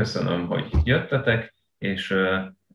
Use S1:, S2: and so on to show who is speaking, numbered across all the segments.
S1: köszönöm, hogy jöttetek, és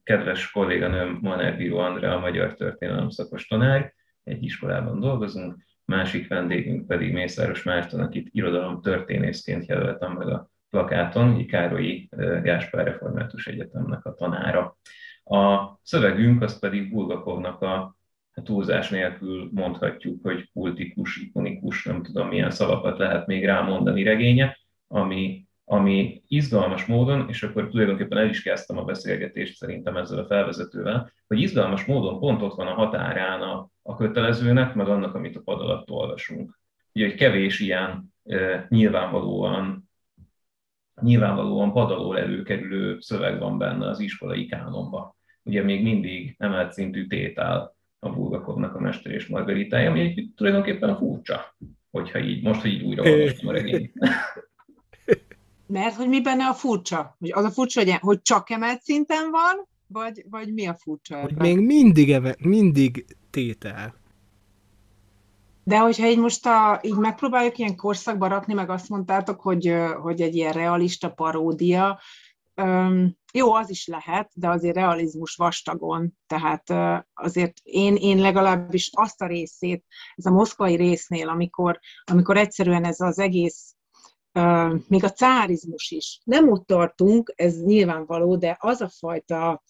S1: kedves kolléganőm Maner Bíró Andrea, a magyar történelem szakos tanár, egy iskolában dolgozunk, másik vendégünk pedig Mészáros Márton, akit irodalom történészként jelöltem meg a plakáton, Károlyi Gáspár Református Egyetemnek a tanára. A szövegünk az pedig Bulgakovnak a túlzás nélkül mondhatjuk, hogy kultikus, ikonikus, nem tudom milyen szavakat lehet még rámondani regénye, ami, ami izgalmas módon, és akkor tulajdonképpen el is kezdtem a beszélgetést szerintem ezzel a felvezetővel, hogy izgalmas módon pont ott van a határán a, a kötelezőnek, meg annak, amit a pad alatt olvasunk. Ugye, hogy kevés ilyen e, nyilvánvalóan nyilvánvalóan pad alól előkerülő szöveg van benne az iskolai kánonban. Ugye még mindig emelt szintű tétel a Bulgakovnak a Mester és Margaritája, ami egy tulajdonképpen furcsa, hogyha így, most, hogy így újra olvastam a regényt.
S2: Mert hogy mi benne a furcsa? Hogy az a furcsa, hogy, hogy csak emelt szinten van, vagy, vagy mi a furcsa?
S3: Hogy még mindig, eve, mindig tétel.
S2: De hogyha így most a, így megpróbáljuk ilyen korszakba rakni, meg azt mondtátok, hogy, hogy egy ilyen realista paródia, Üm, jó, az is lehet, de azért realizmus vastagon, tehát azért én, én legalábbis azt a részét, ez a moszkvai résznél, amikor, amikor egyszerűen ez az egész még a cárizmus is. Nem ott tartunk, ez nyilvánvaló, de az a fajta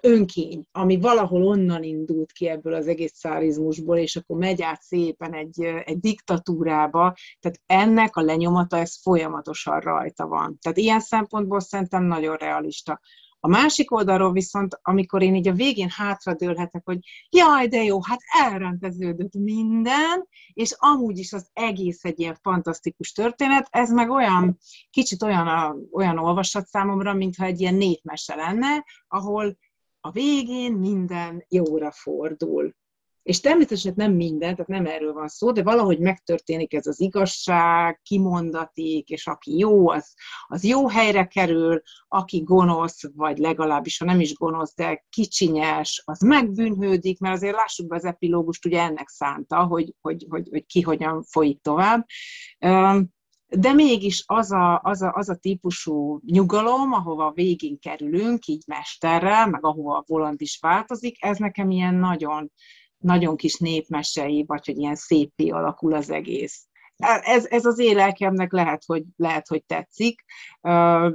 S2: önkény, ami valahol onnan indult ki ebből az egész szárizmusból, és akkor megy át szépen egy, egy diktatúrába, tehát ennek a lenyomata, ez folyamatosan rajta van. Tehát ilyen szempontból szerintem nagyon realista. A másik oldalról viszont, amikor én így a végén hátradőlhetek, hogy jaj, de jó, hát elrendeződött minden, és amúgy is az egész egy ilyen fantasztikus történet, ez meg olyan, kicsit olyan, a, olyan olvasat számomra, mintha egy ilyen népmese lenne, ahol a végén minden jóra fordul. És természetesen nem minden, tehát nem erről van szó, de valahogy megtörténik ez az igazság, kimondatik, és aki jó, az, az jó helyre kerül, aki gonosz, vagy legalábbis, ha nem is gonosz, de kicsinyes, az megbűnhődik, mert azért lássuk be az epilógust, ugye ennek szánta, hogy, hogy, hogy, hogy ki hogyan folyik tovább. De mégis az a, az, a, az a típusú nyugalom, ahova végén kerülünk, így mesterrel, meg ahova a volant is változik, ez nekem ilyen nagyon, nagyon kis népmesei, vagy hogy ilyen szépé alakul az egész. Ez, ez az élelkemnek lehet hogy, lehet, hogy tetszik,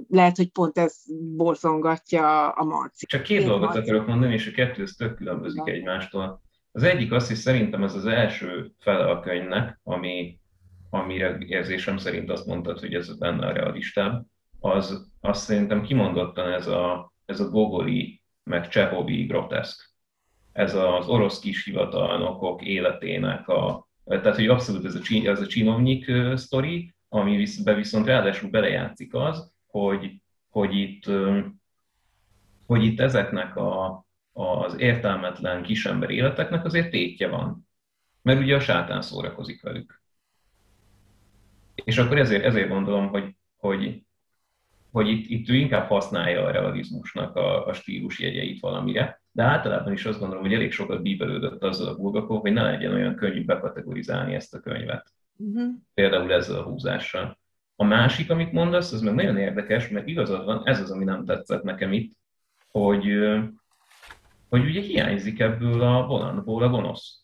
S2: lehet, hogy pont ez borzongatja a Marci.
S1: Csak két Én dolgot Marci. akarok mondani, és a kettő ez tök különbözik Na. egymástól. Az egyik az, hogy szerintem ez az első fele a könyvnek, ami, amire érzésem szerint azt mondtad, hogy ez benne a realistább, az, az szerintem kimondottan ez a, ez a Gogoli, meg Csehovi groteszk ez az orosz kishivatalnokok életének a, tehát hogy abszolút ez a, ez a csinovnyik sztori, ami be viszont ráadásul belejátszik az, hogy, hogy itt, hogy itt ezeknek a, az értelmetlen kisember életeknek azért tétje van. Mert ugye a sátán szórakozik velük. És akkor ezért, ezért gondolom, hogy, hogy, hogy itt, itt ő inkább használja a realizmusnak a, a stílus jegyeit valamire, de általában is azt gondolom, hogy elég sokat bíbelődött azzal a Bulgakov, hogy ne legyen olyan könnyű bekategorizálni ezt a könyvet. Uh-huh. Például ezzel a húzással. A másik, amit mondasz, az meg nagyon érdekes, mert igazad van, ez az, ami nem tetszett nekem itt, hogy, hogy ugye hiányzik ebből a vonalból a gonosz.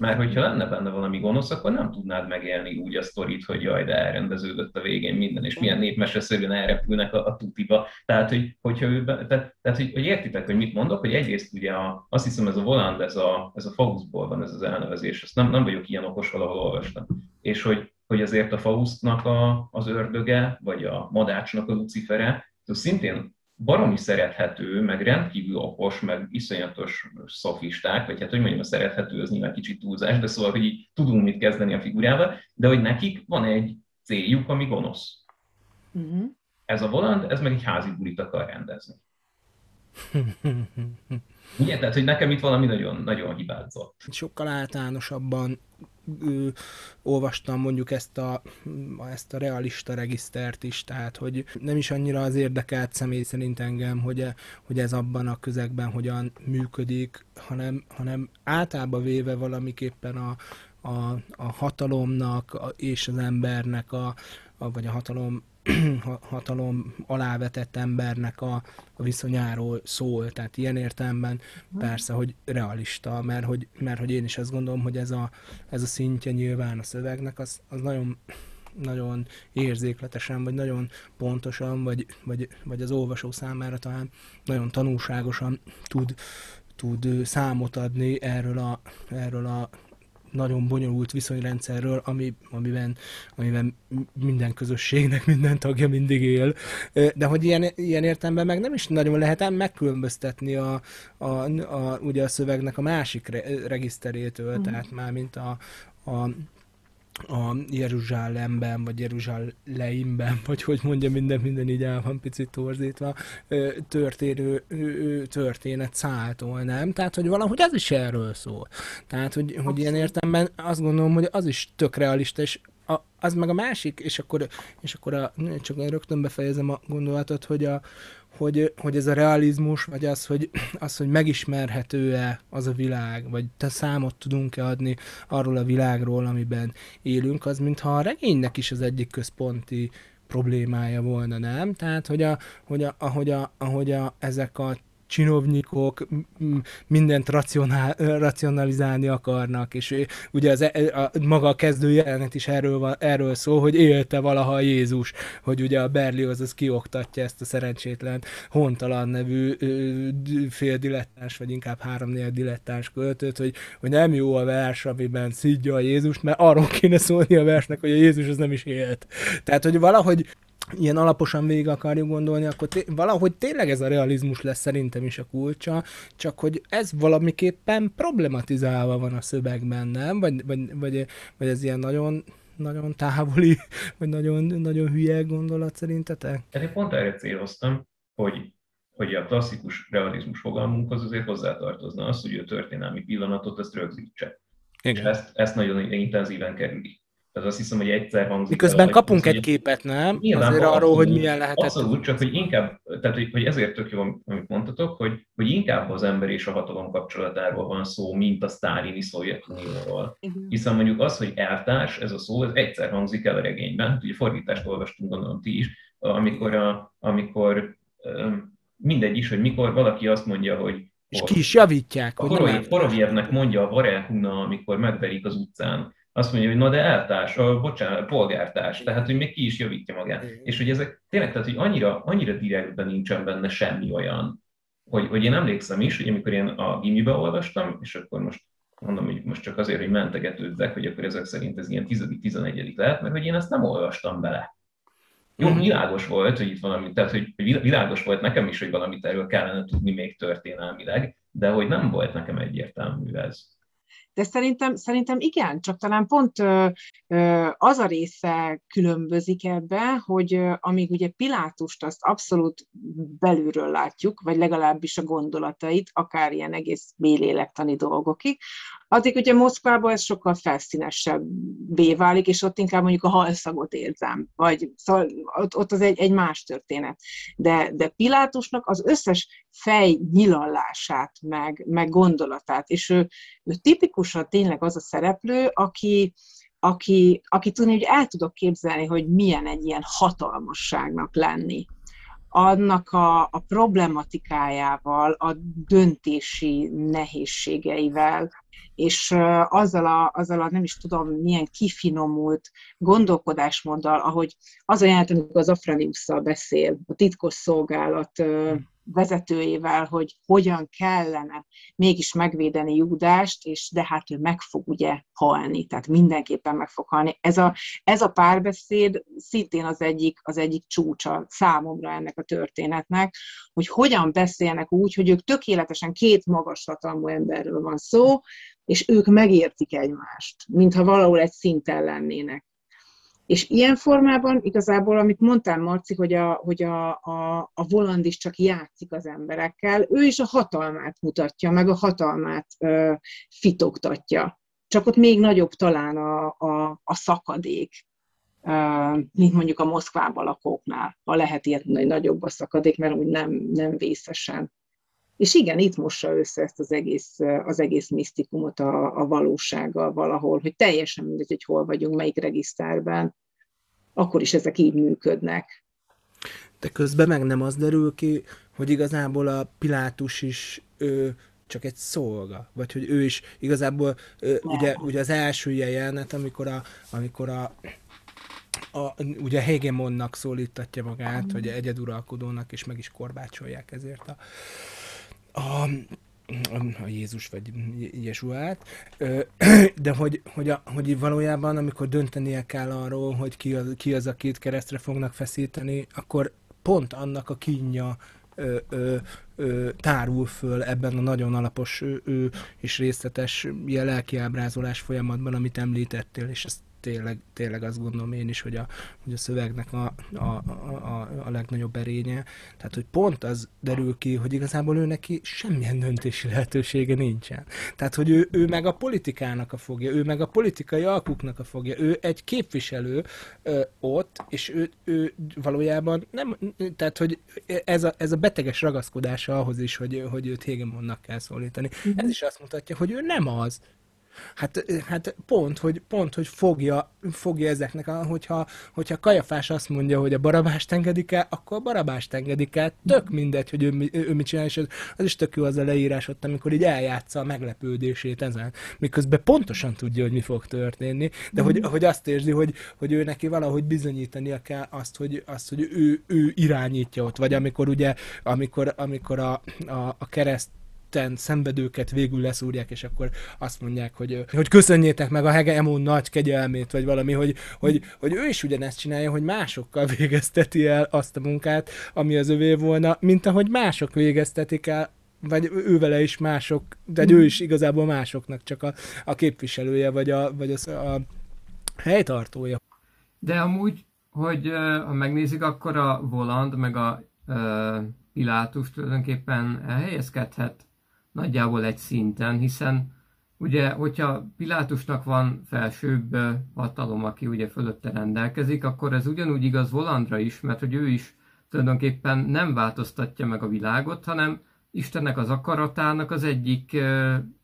S1: Mert hogyha lenne benne valami gonosz, akkor nem tudnád megélni úgy a sztorit, hogy jaj, de elrendeződött a végén minden, és milyen népmeseszerűen elrepülnek a, a tutiba. Tehát, hogy, hogyha ő, tehát, tehát hogy, hogy, értitek, hogy mit mondok, hogy egyrészt ugye a, azt hiszem ez a volant, ez a, ez a Faustból van ez az elnevezés, ezt nem, nem vagyok ilyen okos, valahol olvastam. És hogy, hogy azért a Faustnak a, az ördöge, vagy a madácsnak a lucifere, szintén baromi szerethető, meg rendkívül okos, meg iszonyatos szofisták, vagy hát hogy mondjam, a szerethető az nyilván kicsit túlzás, de szóval, hogy így tudunk mit kezdeni a figurával, de hogy nekik van egy céljuk, ami gonosz. Uh-huh. Ez a volant, ez meg egy házi bulit akar rendezni. Ugye? Tehát, hogy nekem itt valami nagyon, nagyon hibázott.
S3: Sokkal általánosabban ő, olvastam mondjuk ezt a, ezt a realista regisztert is, tehát hogy nem is annyira az érdekelt személy szerint engem, hogy, e, hogy ez abban a közegben hogyan működik, hanem, hanem általában véve valamiképpen a, a, a hatalomnak és az embernek a, a, vagy a hatalom hatalom alávetett embernek a, a viszonyáról szól. Tehát ilyen értelemben persze, hogy realista, mert hogy, mert hogy én is azt gondolom, hogy ez a, ez a szintje nyilván a szövegnek, az, az nagyon nagyon érzékletesen, vagy nagyon pontosan, vagy, vagy, vagy az olvasó számára talán nagyon tanulságosan tud, tud számot adni erről a, erről a nagyon bonyolult viszonyrendszerről, ami, amiben, amiben minden közösségnek minden tagja mindig él. De hogy ilyen, ilyen értelemben meg nem is nagyon lehet megkülönböztetni a, a, a, ugye a szövegnek a másik re, regiszterétől, mm. tehát már mint a, a a Jeruzsálemben, vagy Jeruzsáleimben, vagy hogy mondja, minden, minden így el van picit torzítva, történő történet szálltól, nem? Tehát, hogy valahogy az is erről szól. Tehát, hogy, hogy ilyen értemben azt gondolom, hogy az is tök realista, és a, az meg a másik, és akkor, és akkor a, csak rögtön befejezem a gondolatot, hogy a, hogy, hogy ez a realizmus, vagy az, hogy, az, hogy megismerhető-e az a világ, vagy te számot tudunk-e adni arról a világról, amiben élünk, az mintha a regénynek is az egyik központi problémája volna, nem? Tehát, hogy, a, hogy, a, ahogy, a, ahogy a, ezek a csinovnyikok mindent racionál, racionalizálni akarnak, és ugye az, e, a, maga a kezdő jelenet is erről, erről szól, hogy élte valaha Jézus, hogy ugye a Berlioz az kioktatja ezt a szerencsétlen hontalan nevű féldilettáns, vagy inkább három dilettáns költőt, hogy, hogy nem jó a vers, amiben szidja a Jézust, mert arról kéne szólni a versnek, hogy a Jézus az nem is élt. Tehát, hogy valahogy ilyen alaposan végig akarjuk gondolni, akkor té- valahogy tényleg ez a realizmus lesz szerintem is a kulcsa, csak hogy ez valamiképpen problematizálva van a szövegben, nem? Vagy, vagy, vagy, vagy ez ilyen nagyon, nagyon távoli, vagy nagyon, nagyon hülye gondolat szerintetek?
S1: Hát én pont erre céloztam, hogy, hogy a klasszikus realizmus fogalmunkhoz azért hozzátartozna az, hogy a történelmi pillanatot ezt rögzítse. Igen. És ezt, ezt nagyon intenzíven kerüli. Tehát azt hiszem, hogy egyszer hangzik.
S3: Miközben el, kapunk egy képet, nem? Nyilván, Azért abszolút, arról, hogy milyen lehetett.
S1: Abszolút, csak hogy inkább, tehát hogy, hogy ezért tök jó, amit mondtatok, hogy, hogy inkább az ember és a hatalom kapcsolatáról van szó, mint a sztálini Szovjetunióról. Hiszen mondjuk az, hogy eltárs, ez a szó, ez egyszer hangzik el a regényben, ugye fordítást olvastunk, gondolom ti is, amikor, a, amikor mindegy is, hogy mikor valaki azt mondja, hogy
S3: és ki is javítják.
S1: A Horovjevnek mondja a Varelhuna, amikor megverik az utcán, azt mondja, hogy na de eltárs, a, bocsánat, polgártárs, tehát hogy még ki is javítja magát. Igen. És hogy ezek tényleg, tehát hogy annyira, annyira direktben nincsen benne semmi olyan, hogy, hogy én emlékszem is, hogy amikor én a gimibe olvastam, és akkor most mondom, hogy most csak azért, hogy mentegetődzek, hogy akkor ezek szerint ez ilyen 10.-11. lehet, mert hogy én ezt nem olvastam bele. Jó, uh-huh. világos volt, hogy itt valami, tehát hogy világos volt nekem is, hogy valamit erről kellene tudni még történelmileg, de hogy nem volt nekem egyértelmű ez.
S2: De szerintem, szerintem igen, csak talán pont az a része különbözik ebbe, hogy amíg ugye Pilátust azt abszolút belülről látjuk, vagy legalábbis a gondolatait, akár ilyen egész mélélektani dolgokig, addig ugye Moszkvában ez sokkal felszínesebbé válik, és ott inkább mondjuk a halszagot érzem, vagy szóval ott, ott az egy, egy más történet. De, de Pilátusnak az összes fej nyilallását, meg, meg gondolatát, és ő, ő tipikusan tényleg az a szereplő, aki, aki, aki tudni, hogy el tudok képzelni, hogy milyen egy ilyen hatalmasságnak lenni annak a, a problematikájával, a döntési nehézségeivel, és azzal a, azzal a nem is tudom milyen kifinomult gondolkodásmóddal, ahogy az a jelent, amikor az Afraniusszal beszél, a titkos szolgálat vezetőjével, hogy hogyan kellene mégis megvédeni Júdást, és de hát ő meg fog ugye halni, tehát mindenképpen meg fog halni. Ez a, ez a párbeszéd szintén az egyik, az egyik csúcsa számomra ennek a történetnek, hogy hogyan beszélnek úgy, hogy ők tökéletesen két magas hatalmú emberről van szó, és ők megértik egymást, mintha valahol egy szinten lennének. És ilyen formában igazából, amit mondtál, Marci, hogy a, hogy a, a, a Voland is csak játszik az emberekkel, ő is a hatalmát mutatja, meg a hatalmát ö, fitoktatja. Csak ott még nagyobb talán a, a, a szakadék, ö, mint mondjuk a Moszkvában lakóknál, ha lehet ilyet hogy nagyobb a szakadék, mert úgy nem, nem vészesen. És igen, itt mossa össze ezt az egész, az egész misztikumot a, a valósággal valahol, hogy teljesen mindegy, hogy hol vagyunk, melyik regiszterben. akkor is ezek így működnek.
S3: De közben meg nem az derül ki, hogy igazából a Pilátus is ő, csak egy szolga, vagy hogy ő is igazából, ő, ugye, ugye az első jelenet, amikor a, amikor a a, ugye hegemonnak szólítatja magát, mm. vagy egyeduralkodónak, és meg is korbácsolják ezért a, a a Jézus vagy Jesuát, de hogy, hogy, a, hogy valójában, amikor döntenie kell arról, hogy ki az, ki az, akit keresztre fognak feszíteni, akkor pont annak a kínja ö, tárul föl ebben a nagyon alapos ö, ö, és részletes lelkiábrázolás folyamatban, amit említettél, és ezt tényleg, tényleg azt gondolom én is, hogy a, hogy a szövegnek a, a, a, a legnagyobb erénye. Tehát, hogy pont az derül ki, hogy igazából ő neki semmilyen döntési lehetősége nincsen. Tehát, hogy ő, ő meg a politikának a fogja, ő meg a politikai alkuknak a fogja, ő egy képviselő ö, ott, és ő, ő valójában nem, tehát, hogy ez a, ez a beteges ragaszkodása ahhoz is, hogy, hogy őt hegemonnak kell szólítani. Mm-hmm. Ez is azt mutatja, hogy ő nem az. Hát, hát pont, hogy, pont, hogy fogja, fogja ezeknek, a, hogyha, hogyha Kajafás azt mondja, hogy a barabást engedik el, akkor a barabást engedik el, tök mindegy, hogy ő, ő, mit csinál, és az, az is tök jó az a leírás ott, amikor így eljátsza a meglepődését ezen, miközben pontosan tudja, hogy mi fog történni, de hogy, hogy azt érzi, hogy, hogy ő neki valahogy bizonyítania kell azt, hogy, azt, hogy ő, ő irányítja ott, vagy amikor ugye, amikor, amikor a, a, a kereszt itten szenvedőket végül leszúrják, és akkor azt mondják, hogy, hogy köszönjétek meg a hegemon nagy kegyelmét, vagy valami, hogy, hogy, hogy ő is ugyanezt csinálja, hogy másokkal végezteti el azt a munkát, ami az övé volna, mint ahogy mások végeztetik el vagy ő vele is mások, de ő is igazából másoknak csak a, a képviselője, vagy a, vagy az, a helytartója.
S4: De amúgy, hogy ha megnézik, akkor a Voland meg a uh, Pilátus tulajdonképpen elhelyezkedhet nagyjából egy szinten, hiszen ugye, hogyha Pilátusnak van felsőbb hatalom, aki ugye fölötte rendelkezik, akkor ez ugyanúgy igaz Volandra is, mert hogy ő is tulajdonképpen nem változtatja meg a világot, hanem Istennek az akaratának az egyik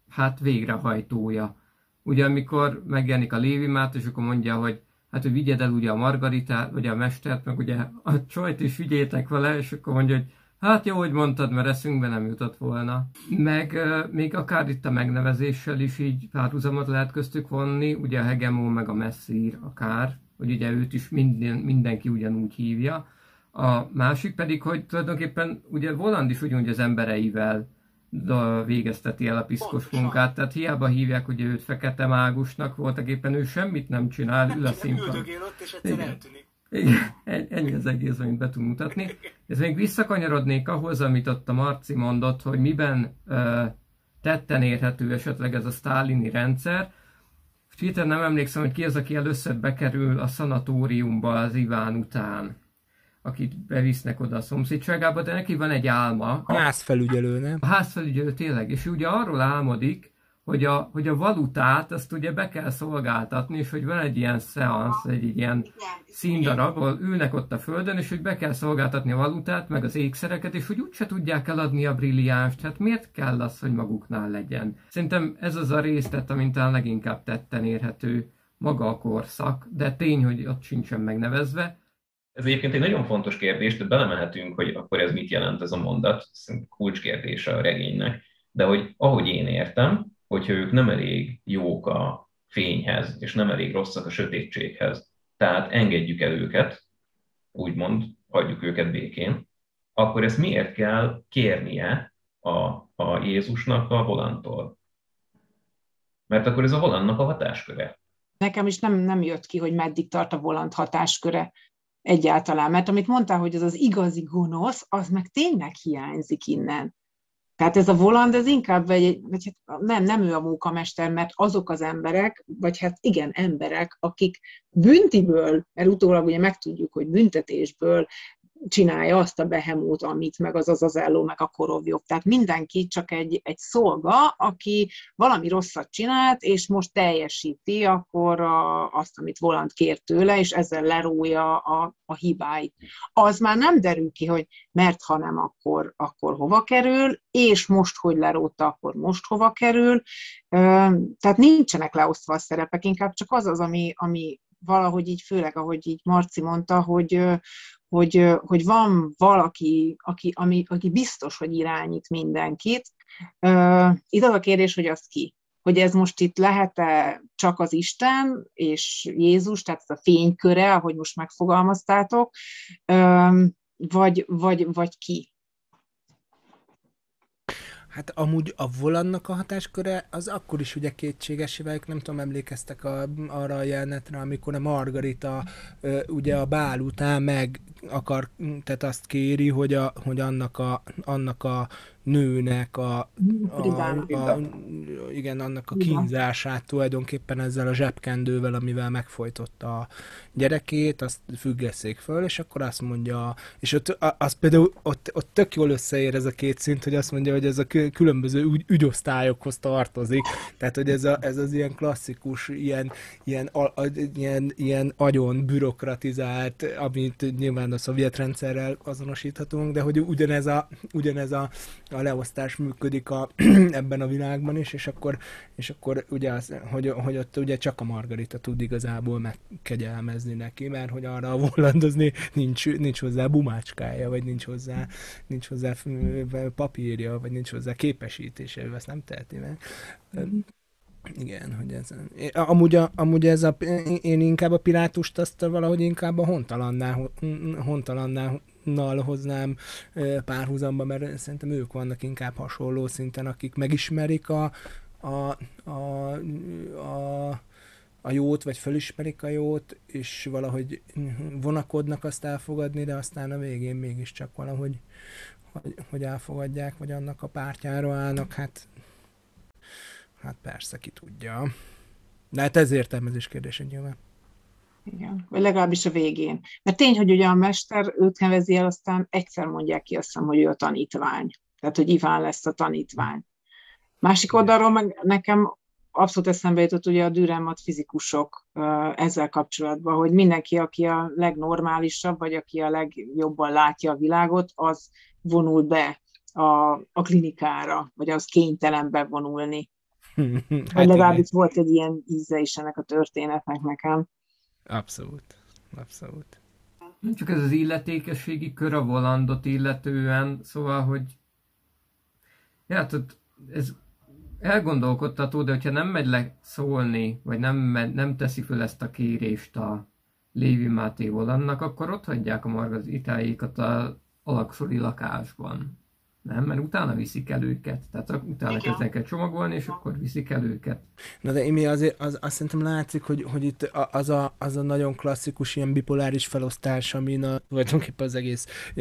S4: hát végrehajtója. Ugye amikor megjelenik a Lévi és akkor mondja, hogy hát hogy vigyed el ugye a Margaritát, vagy a mestert, meg ugye a csajt is vigyétek vele, és akkor mondja, hogy Hát jó, hogy mondtad, mert eszünkbe nem jutott volna. Meg még akár itt a megnevezéssel is így párhuzamot lehet köztük vonni, ugye a hegemó meg a messzír akár, hogy ugye őt is minden, mindenki ugyanúgy hívja. A másik pedig, hogy tulajdonképpen ugye Voland is ugyanúgy az embereivel végezteti el a piszkos munkát, tehát hiába hívják hogy őt fekete mágusnak, voltak éppen ő semmit nem csinál, ül a színpadon. ott, és egyszer eltűnik. Igen, ennyi az egész, amit be tud mutatni. Ez még visszakanyarodnék ahhoz, amit ott a Marci mondott, hogy miben uh, tetten érhető esetleg ez a sztálini rendszer. Hirtelen nem emlékszem, hogy ki az, aki először bekerül a szanatóriumba az Iván után akit bevisznek oda a szomszédságába, de neki van egy álma.
S3: A házfelügyelő, nem?
S4: A házfelügyelő tényleg, és ugye arról álmodik, hogy a, hogy a valutát azt ugye be kell szolgáltatni, és hogy van egy ilyen szeansz, egy, ilyen színdarab, ahol ülnek ott a földön, és hogy be kell szolgáltatni a valutát, meg az ékszereket, és hogy úgyse tudják eladni a brilliánst, hát miért kell az, hogy maguknál legyen? Szerintem ez az a részlet, amint talán leginkább tetten érhető maga a korszak, de tény, hogy ott sincsen megnevezve.
S1: Ez egyébként egy nagyon fontos kérdés, de belemehetünk, hogy akkor ez mit jelent ez a mondat, ez kulcskérdése a regénynek, de hogy ahogy én értem, hogyha ők nem elég jók a fényhez, és nem elég rosszak a sötétséghez, tehát engedjük el őket, úgymond hagyjuk őket békén, akkor ezt miért kell kérnie a, a Jézusnak a Holantól? Mert akkor ez a Hollandnak a hatásköre.
S2: Nekem is nem, nem jött ki, hogy meddig tart a volant hatásköre egyáltalán, mert amit mondtál, hogy ez az igazi gonosz, az meg tényleg hiányzik innen. Tehát ez a voland, ez inkább egy, vagy hát nem, nem ő a munkamester, mert azok az emberek, vagy hát igen, emberek, akik büntiből, mert utólag ugye megtudjuk, hogy büntetésből csinálja azt a behemót, amit meg az az az elló, meg a korovjok. Tehát mindenki csak egy, egy szolga, aki valami rosszat csinált, és most teljesíti akkor a, azt, amit Volant kér tőle, és ezzel lerója a, a hibáit. Az már nem derül ki, hogy mert ha nem, akkor, akkor hova kerül, és most, hogy leróta, akkor most hova kerül. Tehát nincsenek leosztva a szerepek, inkább csak az az, ami, ami valahogy így, főleg ahogy így Marci mondta, hogy, hogy, hogy van valaki, aki, ami, aki biztos, hogy irányít mindenkit. Itt az a kérdés, hogy az ki hogy ez most itt lehet-e csak az Isten és Jézus, tehát ez a fényköre, ahogy most megfogalmaztátok, vagy, vagy, vagy ki?
S3: Hát amúgy a volannak a hatásköre az akkor is ugye kétséges, ők nem tudom, emlékeztek a, arra a jelenetre, amikor a Margarita ugye a bál után meg akar, tehát azt kéri, hogy, a, hogy annak, a, annak a nőnek a, a, a, igen, annak a kínzását tulajdonképpen ezzel a zsebkendővel, amivel megfojtotta a gyerekét, azt függesszék föl, és akkor azt mondja, és ott, az például ott, ott tök jól összeér ez a két szint, hogy azt mondja, hogy ez a különböző ügy, ügyosztályokhoz tartozik, tehát hogy ez, a, ez az ilyen klasszikus, ilyen, ilyen, a, a, ilyen, ilyen agyon bürokratizált, amit nyilván a szovjet rendszerrel azonosíthatunk, de hogy ugyanez a, ugyanez a a leosztás működik a, ebben a világban is, és akkor, és akkor ugye az, hogy, hogy ott ugye csak a Margarita tud igazából megkegyelmezni neki, mert hogy arra vollandozni nincs, nincs hozzá bumácskája, vagy nincs hozzá, nincs hozzá papírja, vagy nincs hozzá képesítése, ő ezt nem teheti meg. Igen, hogy ez... Amúgy, a, amúgy ez a, én inkább a Pilátust azt valahogy inkább a hontalanná, hontalanná nal hoznám párhuzamba, mert szerintem ők vannak inkább hasonló szinten, akik megismerik a, a, a, a, a jót, vagy felismerik a jót, és valahogy vonakodnak azt elfogadni, de aztán a végén mégiscsak valahogy hogy, hogy elfogadják, vagy annak a pártjára állnak, hát hát persze, ki tudja. De hát ez értelmezés kérdése nyilván.
S2: Igen, vagy legalábbis a végén. Mert tény, hogy ugye a mester őt nevezi el, aztán egyszer mondják ki azt hiszem, hogy ő a tanítvány. Tehát, hogy Iván lesz a tanítvány. Másik oldalról meg nekem abszolút eszembe jutott ugye a dürremat fizikusok ezzel kapcsolatban, hogy mindenki, aki a legnormálisabb, vagy aki a legjobban látja a világot, az vonul be a, a klinikára, vagy az kénytelen bevonulni. hát legalábbis volt egy ilyen íze is ennek a történetnek nekem.
S3: Abszolút. Abszolút.
S4: Nem csak ez az illetékességi kör a volandot illetően, szóval, hogy ja, tehát ez elgondolkodtató, de hogyha nem megy le szólni, vagy nem, nem teszi föl ezt a kérést a Lévi Máté Volannak, akkor ott hagyják a margazitáikat a alaksori lakásban. Nem, mert utána viszik el őket. Tehát utána kezdenek el csomagolni, és akkor viszik el őket.
S3: Na de Imi, azért az, azt szerintem látszik, hogy, hogy itt az a, az a nagyon klasszikus ilyen bipoláris felosztás, amin a, tulajdonképpen az egész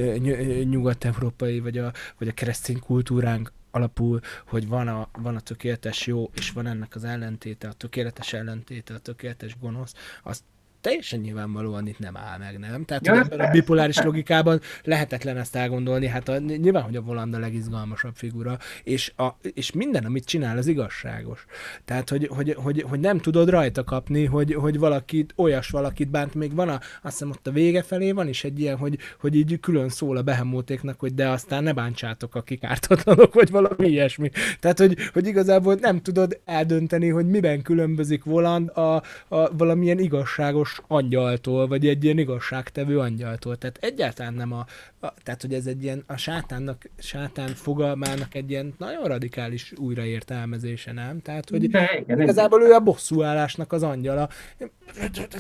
S3: nyugat-európai, vagy a, vagy a keresztény kultúránk alapul, hogy van a, van a tökéletes jó, és van ennek az ellentéte, a tökéletes ellentéte, a tökéletes gonosz, azt teljesen nyilvánvalóan itt nem áll meg, nem? Tehát ja, ebben a bipoláris logikában lehetetlen ezt elgondolni, hát a, nyilván, hogy a Voland a legizgalmasabb figura, és, a, és minden, amit csinál, az igazságos. Tehát, hogy, hogy, hogy, hogy nem tudod rajta kapni, hogy, hogy valakit, olyas valakit bánt, még van a, azt hiszem ott a vége felé van is egy ilyen, hogy, hogy így külön szól a behemótéknak, hogy de aztán ne bántsátok, akik ártatlanok, vagy valami ilyesmi. Tehát, hogy, hogy igazából nem tudod eldönteni, hogy miben különbözik Voland a, a valamilyen igazságos angyaltól, vagy egy ilyen igazságtevő angyaltól. Tehát egyáltalán nem a, a tehát hogy ez egy ilyen a sátánnak, sátán fogalmának egy ilyen nagyon radikális újraértelmezése, nem? Tehát, hogy De, igen, igazából ő a bosszúállásnak az angyala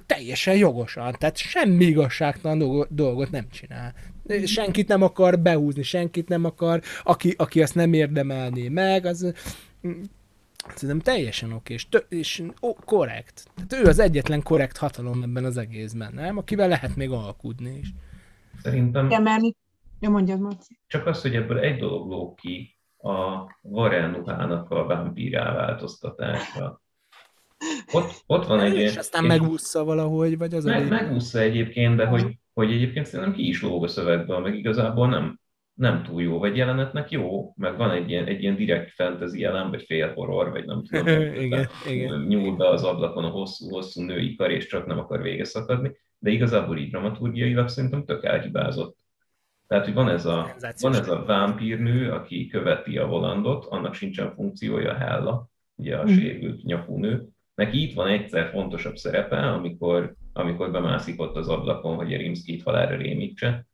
S3: teljesen jogosan, tehát semmi igazságtalan dolgot nem csinál. Senkit nem akar behúzni, senkit nem akar, aki, aki azt nem érdemelné meg, az Szerintem teljesen oké, és, tö- és ó, korrekt. Tehát ő az egyetlen korrekt hatalom ebben az egészben, nem? Akivel lehet még alkudni is.
S1: Szerintem...
S2: Ja, mert Ja, mondjad, Marci.
S1: Csak az, hogy ebből egy dolog ló ki, a Varenuhának a vámpírá változtatása. Ott, ott van egy...
S3: És aztán megúszza valahogy, vagy az
S1: meg, a... Megúszza egyébként, de hogy, hogy egyébként szerintem ki is lóg a szövegből, meg igazából nem, nem túl jó, vagy jelenetnek jó, meg van egy ilyen, egy ilyen direkt fantasy jelen, vagy fél horror, vagy nem tudom,
S3: igen, igen.
S1: nyúl be az ablakon a hosszú-hosszú női kar, és csak nem akar vége szakadni, de igazából így dramaturgiailag szerintem tök elhibázott. Tehát, hogy van ez a, van ez a vámpírnő, aki követi a volandot, annak sincsen funkciója Hella, ugye a mm. sérült nyakú nő. Neki itt van egyszer fontosabb szerepe, amikor amikor bemászik ott az ablakon, hogy a Rimskit halára rémítse.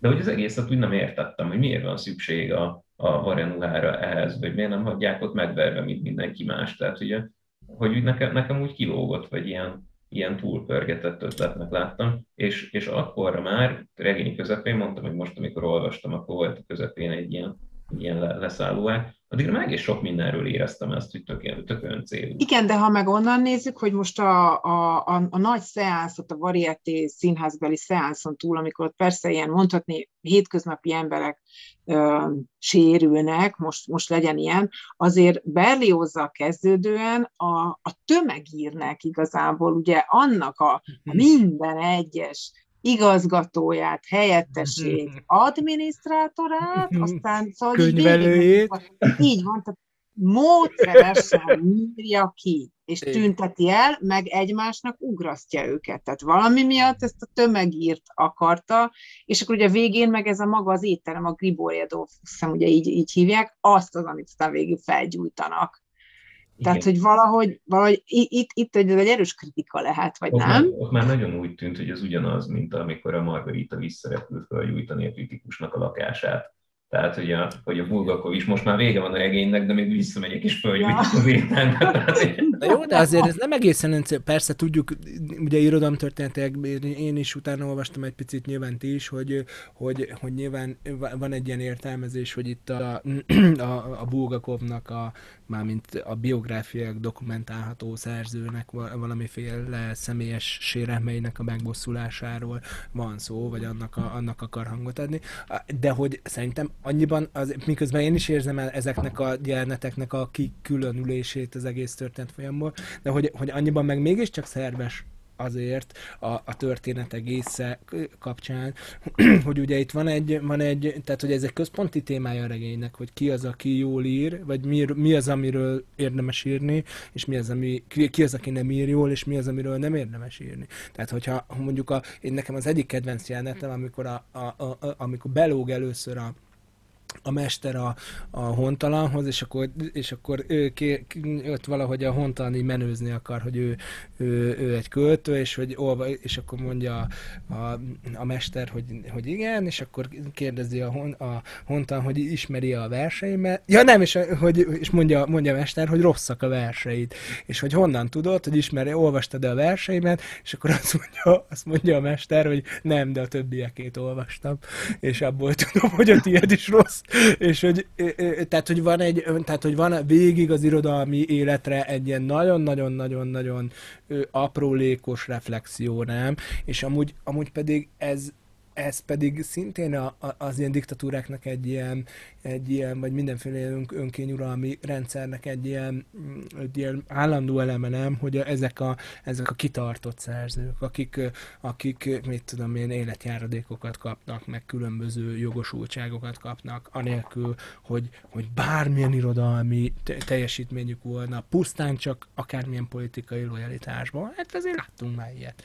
S1: De hogy az egészet úgy nem értettem, hogy miért van szükség a, a Varenuhára ehhez, vagy miért nem hagyják ott megverve, mint mindenki más. Tehát ugye, hogy nekem, nekem úgy kilógott, vagy ilyen, ilyen túlpörgetett ötletnek láttam, és, és akkor már regény közepén mondtam, hogy most, amikor olvastam, akkor volt a közepén egy ilyen, ilyen leszállóák, addigra meg is sok mindenről éreztem ezt, hogy tök, tök ön célú.
S2: Igen, de ha meg onnan nézzük, hogy most a, a, a, a nagy szeánszot, a varieté színházbeli szeánszon túl, amikor persze ilyen mondhatni hétköznapi emberek ö, sérülnek, most, most legyen ilyen, azért Berliozzal kezdődően a, a tömegírnek igazából, ugye annak a, a mhm. minden egyes igazgatóját, helyettesét, adminisztrátorát, aztán
S3: szóval könyvelőjét.
S2: Így van, tehát módszeresen írja ki, és tünteti el, meg egymásnak ugrasztja őket. Tehát valami miatt ezt a tömegírt akarta, és akkor ugye a végén meg ez a maga az étterem, a Griboriadó, hiszem ugye így, így hívják, azt az, amit aztán végül felgyújtanak. Tehát, hogy valahogy, valahogy itt, itt egy, egy erős kritika lehet, vagy
S1: ott
S2: nem?
S1: Már, ott már nagyon úgy tűnt, hogy ez ugyanaz, mint amikor a Margarita visszarepül felgyújtani a kritikusnak a lakását. Tehát, hogy a, hogy a Bulgakov is most már vége van a regénynek, de még visszamegyek és fölgyújtok az ételmet.
S3: Na jó, de azért ez nem egészen, persze tudjuk, ugye irodalomtörténetek, én is utána olvastam egy picit nyilván ti is, hogy, hogy, hogy nyilván van egy ilyen értelmezés, hogy itt a, a, a Bulgakovnak a, mármint a biográfiák dokumentálható szerzőnek valamiféle személyes sérelmeinek a megbosszulásáról van szó, vagy annak, a, annak akar hangot adni, de hogy szerintem annyiban, az, miközben én is érzem el ezeknek a jeleneteknek a kikülönülését az egész történet folyamból, de hogy, hogy annyiban meg mégiscsak szerves azért a, a történet egésze kapcsán, hogy ugye itt van egy, van egy, tehát hogy ez egy központi témája a regénynek, hogy ki az, aki jól ír, vagy mi, mi az, amiről érdemes írni, és mi az, ami, ki az, aki nem ír jól, és mi az, amiről nem érdemes írni. Tehát, hogyha mondjuk a, én nekem az egyik kedvenc jelenetem, amikor, a, a, a, amikor belóg először a, a mester a, a hontalanhoz, és akkor, és akkor ő ké, ott valahogy a hontalan így menőzni akar, hogy ő, ő, ő egy költő, és, hogy olva, és akkor mondja a, a, a mester, hogy, hogy igen, és akkor kérdezi a, hon, a hontalan, hogy ismeri a verseimet. Ja nem, és, hogy, és mondja, mondja a mester, hogy rosszak a verseit, és hogy honnan tudod, hogy ismeri, olvastad a verseimet, és akkor azt mondja, azt mondja a mester, hogy nem, de a többiekét olvastam, és abból tudom, hogy a tiéd is rossz és hogy, tehát, hogy van egy, tehát, hogy van végig az irodalmi életre egy ilyen nagyon-nagyon-nagyon-nagyon aprólékos reflexió, nem? És amúgy, amúgy pedig ez, ez pedig szintén a, a, az ilyen diktatúráknak egy ilyen, egy ilyen vagy mindenféle ön, önkényuralmi rendszernek egy ilyen, egy ilyen állandó eleme, nem, hogy ezek a, ezek a kitartott szerzők, akik, akik, mit tudom én, életjáradékokat kapnak, meg különböző jogosultságokat kapnak, anélkül, hogy, hogy bármilyen irodalmi teljesítményük volna, pusztán csak akármilyen politikai lojalitásban. Hát azért láttunk már ilyet.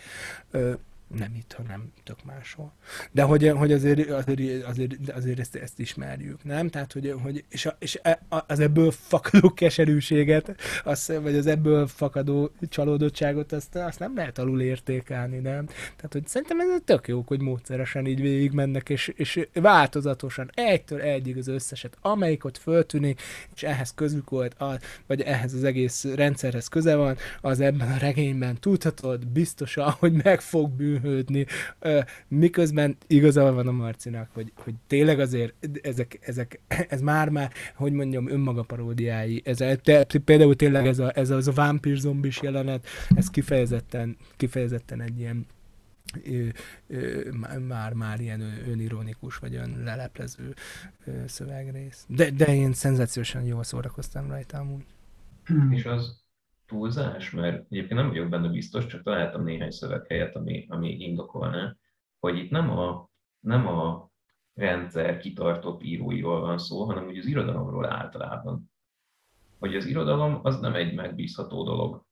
S3: Ö, nem itt, hanem tök máshol. De hogy, hogy azért, azért, azért, azért ezt, ezt ismerjük, nem? Tehát, hogy, hogy és, a, és e, az ebből fakadó keserűséget, az, vagy az ebből fakadó csalódottságot, azt, azt nem lehet alul értékelni, nem? Tehát, hogy szerintem ez tök jó, hogy módszeresen így végig mennek, és, és változatosan, egytől egyig az összeset, amelyik ott föltűnik, és ehhez közük volt, a, vagy ehhez az egész rendszerhez köze van, az ebben a regényben tudhatod biztosan, hogy meg fog bűnni bűnhődni, miközben igazából van a Marcinak, hogy, hogy tényleg azért ezek, ezek, ez már-már, hogy mondjam, önmaga paródiái. Ez, te, például tényleg ez, a, ez az a vámpír zombis jelenet, ez kifejezetten, kifejezetten egy ilyen már-már ilyen önironikus, vagy ön leleplező szövegrész. De, de én szenzációsan jól szórakoztam rajta amúgy.
S1: És az túlzás, mert egyébként nem vagyok benne biztos, csak találtam néhány szöveghelyet, ami, ami indokolná, hogy itt nem a, nem a rendszer kitartó íróiról van szó, hanem úgy az irodalomról általában. Hogy az irodalom az nem egy megbízható dolog.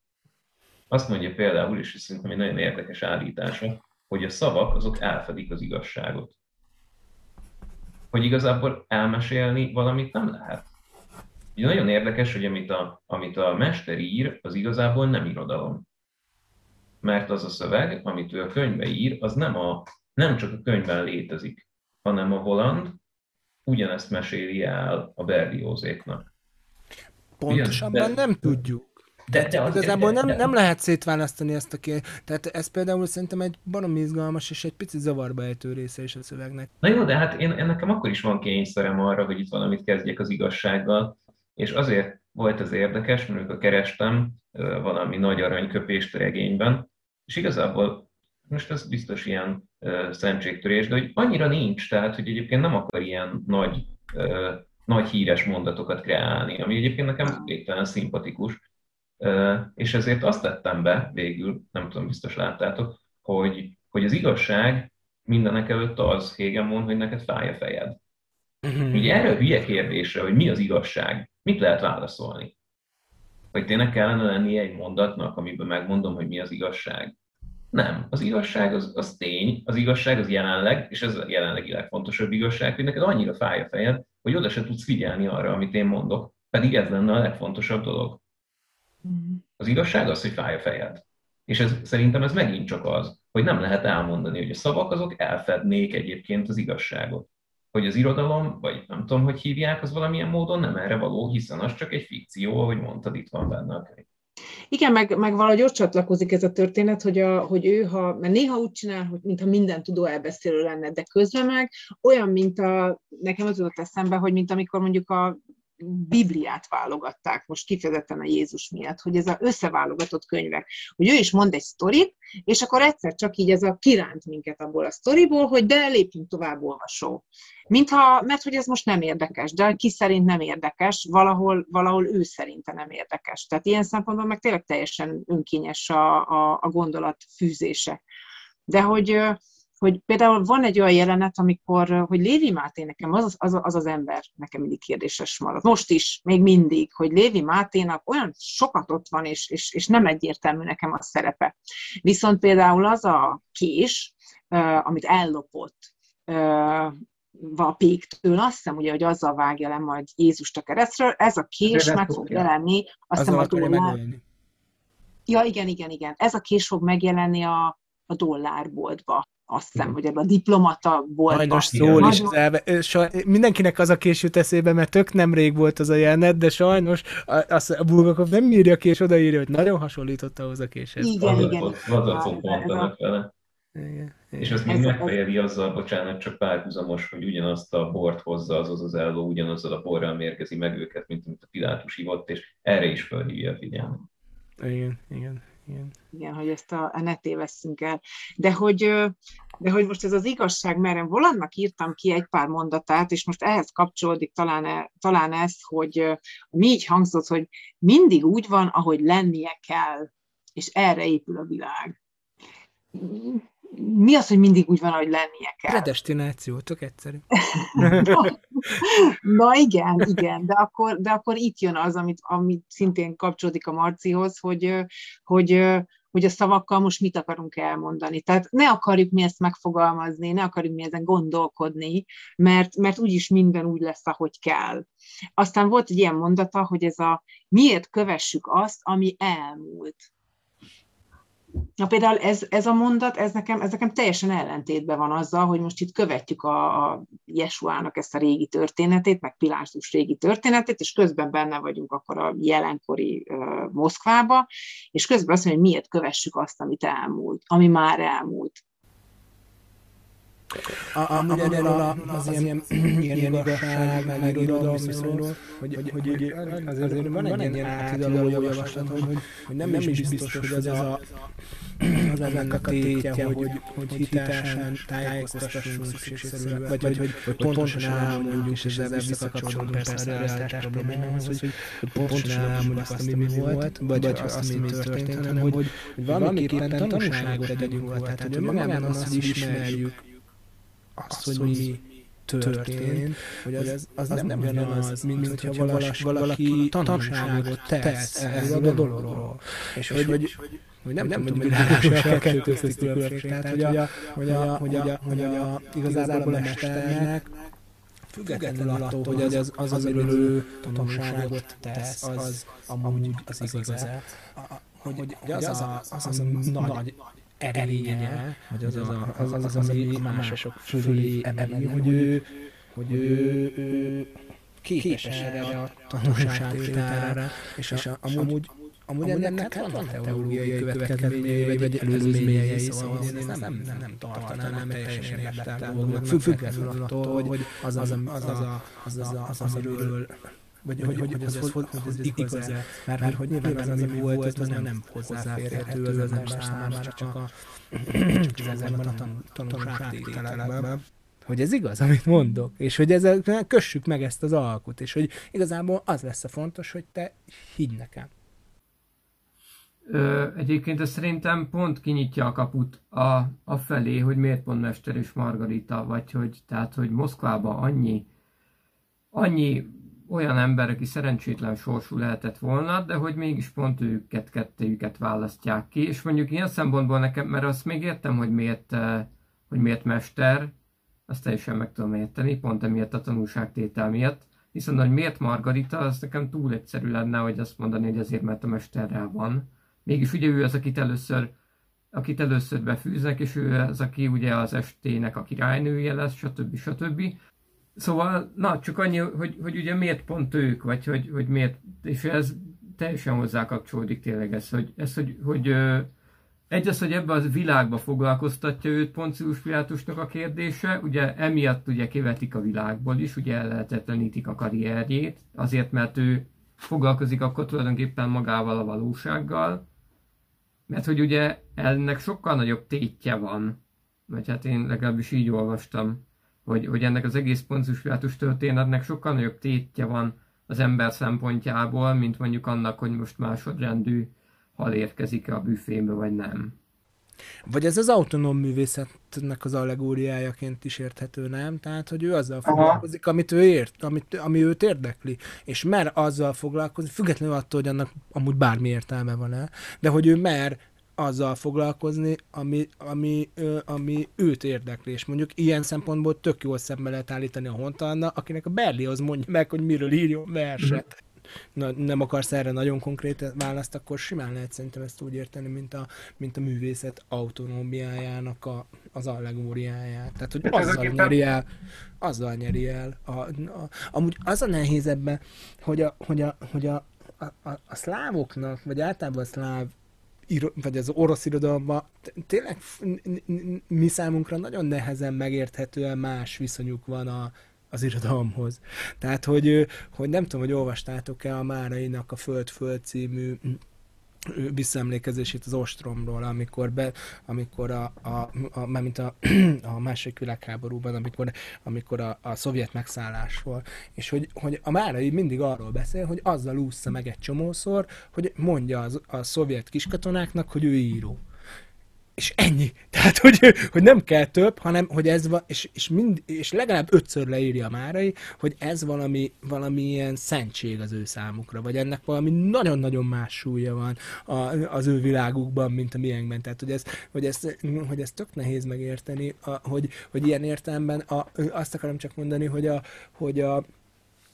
S1: Azt mondja például, és szerintem egy nagyon érdekes állítása, hogy a szavak azok elfedik az igazságot. Hogy igazából elmesélni valamit nem lehet. Ugye nagyon érdekes, hogy amit a, amit a mester ír, az igazából nem irodalom. mert az a szöveg, amit ő a könyvbe ír, az nem, a, nem csak a könyvben létezik, hanem a Holland ugyanezt meséli el a Berliózéknak.
S3: Pontosabban nem tudjuk. De, az, Igazából nem, nem lehet szétválasztani ezt a kérdést. Tehát ez például szerintem egy baromi izgalmas és egy picit zavarba ejtő része is a szövegnek.
S1: Na jó, de hát én, én nekem akkor is van kényszerem arra, hogy itt valamit kezdjek az igazsággal, és azért volt ez érdekes, mert amikor kerestem valami nagy aranyköpést regényben, és igazából most ez biztos ilyen szentségtörés, de hogy annyira nincs, tehát hogy egyébként nem akar ilyen nagy, nagy híres mondatokat kreálni, ami egyébként nekem végtelen szimpatikus. És ezért azt tettem be végül, nem tudom, biztos láttátok, hogy, hogy az igazság mindenek előtt az, Hegemon, hogy neked fáj a fejed. Uh-huh. Ugye erre a hülye kérdésre, hogy mi az igazság, mit lehet válaszolni? Hogy tényleg kellene lennie egy mondatnak, amiben megmondom, hogy mi az igazság? Nem. Az igazság az, az tény, az igazság az jelenleg, és ez a jelenlegi legfontosabb igazság, hogy neked annyira fáj a fejed, hogy oda se tudsz figyelni arra, amit én mondok. Pedig ez lenne a legfontosabb dolog. Mm-hmm. Az igazság az, hogy fáj a fejed. És ez, szerintem ez megint csak az, hogy nem lehet elmondani, hogy a szavak azok elfednék egyébként az igazságot. Hogy az irodalom, vagy nem tudom, hogy hívják, az valamilyen módon nem erre való, hiszen az csak egy fikció, ahogy mondtad, itt van benne a könyv.
S2: Igen, meg, meg valahogy ott csatlakozik ez a történet, hogy, a, hogy ő, ha, mert néha úgy csinál, hogy mintha minden tudó elbeszélő lenne, de közben meg olyan, mint a, nekem az jutott eszembe, hogy mint amikor mondjuk a Bibliát válogatták, most kifejezetten a Jézus miatt, hogy ez az összeválogatott könyvek, hogy ő is mond egy sztorit, és akkor egyszer csak így ez a kiránt minket abból a sztoriból, hogy de lépjünk tovább olvasó. Mintha, mert hogy ez most nem érdekes, de ki szerint nem érdekes, valahol, valahol ő szerinte nem érdekes. Tehát ilyen szempontból meg tényleg teljesen önkényes a, a, a gondolat fűzése. De hogy, hogy például van egy olyan jelenet, amikor, hogy Lévi Máté nekem az az, az az ember, nekem mindig kérdéses marad. Most is, még mindig, hogy Lévi Máténak olyan sokat ott van, és, és, és nem egyértelmű nekem a szerepe. Viszont például az a kés, amit ellopott a péktől, azt hiszem ugye, hogy azzal vágja le majd Jézust a keresztről, ez a kés meg fog jelenni, azt hiszem a dollár... Ja, igen, igen, igen. Ez a kés fog megjelenni a, a dollárboltba azt hiszem, mhm. hogy ebben a diplomata volt.
S3: Sajnos szól is az elve, saj, mindenkinek az a kés jut eszébe, mert tök nemrég volt az a jelenet, de sajnos a, a, a Bulgakov nem írja ki, és odaírja, hogy nagyon hasonlított ahhoz a késhez.
S2: Igen, igen.
S1: Vadatot mondanak vele. Igen. És ezt még megfejeli azzal, bocsánat, csak párhuzamos, hogy ugyanazt a bort hozza, azaz az elló ugyanazzal a borral mérgezi meg őket, mint amit a Pilátus hívott, és erre is felhívja a figyelmet.
S3: Igen, igen. Igen.
S2: Igen, hogy ezt a, a ne tévesszünk el. De hogy, de hogy most ez az igazság, mert Volannak írtam ki egy pár mondatát, és most ehhez kapcsolódik talán, e, talán ez, hogy mi így hangzott, hogy mindig úgy van, ahogy lennie kell, és erre épül a világ mi az, hogy mindig úgy van, hogy lennie kell?
S3: Predestináció, tök egyszerű.
S2: na, na igen, igen, de akkor, de akkor itt jön az, amit, amit szintén kapcsolódik a Marcihoz, hogy, hogy, hogy a szavakkal most mit akarunk elmondani. Tehát ne akarjuk mi ezt megfogalmazni, ne akarjuk mi ezen gondolkodni, mert, mert úgyis minden úgy lesz, ahogy kell. Aztán volt egy ilyen mondata, hogy ez a miért kövessük azt, ami elmúlt. Na például ez, ez a mondat, ez nekem, ez nekem teljesen ellentétben van azzal, hogy most itt követjük a, a Jesuának ezt a régi történetét, meg Pilátus régi történetét, és közben benne vagyunk akkor a jelenkori uh, Moszkvába, és közben azt mondja, hogy miért kövessük azt, amit elmúlt, ami már elmúlt.
S3: Amúgy erről a, az ilyen, ilyen igazság, meg, meg irodalom viszonyról, hogy, hogy, hogy azért, azért van egy ilyen átidaló javaslat, hogy, hogy nem, nem is biztos, hogy az a az ennek a tétje, hogy, hogy hitelesen tájékoztassunk szükségszerűen, vagy, vagy, hogy, hogy pontosan elmondjuk, és ezzel visszakapcsolódunk persze a realitás problémához, hogy, hogy pontosan elmondjuk azt, ami volt, vagy azt, ami történt, hanem hogy, valamiképpen tanulságot tegyünk róla, tehát hogy önmagában az, hogy ismerjük azt, hogy mi történt, hogy az, az, az nem, nem ugyanaz, mint, mint hogyha valaki, valaki tanulságot tesz erről a dologról. És hogy, hogy, hogy nem, nem tudom, hogy a kettő közti különbség. Tehát, hogy, a, hogy, a, hogy, a, hogy a, igazából a mesternek függetlenül attól, hogy az, az, az amiről ő tanulságot tesz, az amúgy az igazát hogy, hogy az, az, a, az, az a nagy erénye, vagy az, az, a, az, az, az, ami mások fölé emeli, hogy ő, hogy ő, ő képes erre a tanulságtételre, és, és amúgy Amúgy ennek hát van teológiai következményei, vagy előzményei, szóval én nem, nem, nem, nem tartanám egy teljesen érdektelen dolognak, függetlenül attól, hogy az az, az, az, az, az, az, az, amiről vagy hogy, hogy, hogy, ez, hogy, hogy ez igaz -e? Mert, mert hogy nyilván az, ami volt, az nem hozzáférhető az ember számára, csak a csak ezekben a tanulságtételekben hogy ez igaz, amit mondok, és hogy ezzel kössük meg ezt az alkut, és hogy igazából az lesz a fontos, hogy te higgy nekem.
S4: Ö, egyébként ez szerintem pont kinyitja a kaput a, a felé, hogy miért pont Mester és Margarita, vagy hogy, tehát, hogy Moszkvába annyi, annyi olyan ember, aki szerencsétlen sorsú lehetett volna, de hogy mégis pont őket, kettőjüket választják ki, és mondjuk ilyen szempontból nekem, mert azt még értem, hogy miért, hogy miért Mester, azt teljesen meg tudom érteni, pont emiatt a tanulságtétel miatt, viszont hogy miért Margarita, az nekem túl egyszerű lenne, hogy azt mondani, hogy azért, mert a mesterrel van, Mégis ugye ő az, akit először, akit először befűznek, és ő az, aki ugye az estének a királynője lesz, stb. stb. Szóval, na, csak annyi, hogy, hogy ugye miért pont ők, vagy hogy, hogy miért, és ez teljesen hozzá kapcsolódik tényleg ez, hogy, ez, hogy, hogy egy az, hogy ebbe az világba foglalkoztatja őt Poncius Pilátusnak a kérdése, ugye emiatt ugye kivetik a világból is, ugye ellehetetlenítik a karrierjét, azért mert ő foglalkozik akkor tulajdonképpen magával a valósággal, mert hogy ugye ennek sokkal nagyobb tétje van, vagy hát én legalábbis így olvastam, hogy, hogy ennek az egész Poncius Pilátus történetnek sokkal nagyobb tétje van az ember szempontjából, mint mondjuk annak, hogy most másodrendű hal érkezik a büfébe, vagy nem.
S3: Vagy ez az autonóm művészetnek az allegóriájaként is érthető, nem? Tehát, hogy ő azzal foglalkozik, amit ő ért, amit, ami őt érdekli. És mer azzal foglalkozni, függetlenül attól, hogy annak amúgy bármi értelme van-e, de hogy ő mer azzal foglalkozni, ami, ami, ö, ami őt érdekli. És mondjuk ilyen szempontból tök jól szembe lehet állítani a Hontalna, akinek a Berlioz mondja meg, hogy miről írjon verset na, nem akarsz erre nagyon konkrét választ, akkor simán lehet szerintem ezt úgy érteni, mint a, mint a művészet autonómiájának a, az allegóriáját. Tehát, hogy azzal nyeri el, azzal nyeri el. A, a, amúgy az a nehéz ebben, hogy a, hogy a, hogy a, a, a, a szlávoknak, vagy általában a szláv vagy az orosz irodalomban tényleg mi számunkra nagyon nehezen megérthetően más viszonyuk van a, az irodalomhoz. Tehát, hogy, hogy nem tudom, hogy olvastátok-e a Márainak a Föld-Föld című visszaemlékezését az ostromról, amikor, be, amikor a, a, a, mint a, a második világháborúban, amikor, amikor a, a szovjet megszállásról, és hogy, hogy a Márai mindig arról beszél, hogy azzal úszza meg egy csomószor, hogy mondja az, a szovjet kiskatonáknak, hogy ő író és ennyi. Tehát, hogy, hogy nem kell több, hanem, hogy ez van, és, és, mind, és legalább ötször leírja Márai, hogy ez valami, valami ilyen szentség az ő számukra, vagy ennek valami nagyon-nagyon más súlya van a, az ő világukban, mint a miénkben. Tehát, hogy ez, hogy ez, hogy ez tök nehéz megérteni, a, hogy, hogy ilyen értelemben a, azt akarom csak mondani, hogy a, hogy a,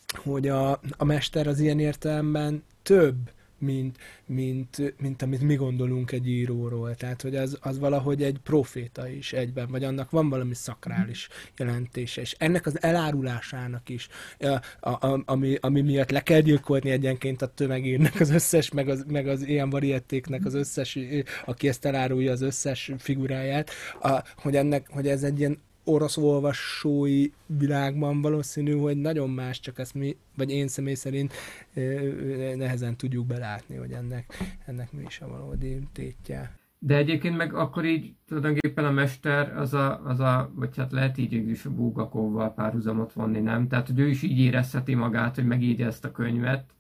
S3: hogy a, a mester az ilyen értelemben több, mint, mint, mint amit mi gondolunk egy íróról. Tehát, hogy az, az valahogy egy proféta is egyben, vagy annak van valami szakrális jelentése. És ennek az elárulásának is, a, a, ami, ami miatt le kell gyilkolni egyenként a tömegírnek az összes, meg az, meg az ilyen variettéknek az összes, aki ezt elárulja az összes figuráját, a, hogy, ennek, hogy ez egy ilyen orosz olvasói világban valószínű, hogy nagyon más, csak ezt mi, vagy én személy szerint nehezen tudjuk belátni, hogy ennek, ennek mi is a valódi tétje.
S4: De egyébként meg akkor így tulajdonképpen a mester az a, az a vagy hát lehet így is a Bulgakovval párhuzamot vonni, nem? Tehát, hogy ő is így érezheti magát, hogy megírja ezt a könyvet,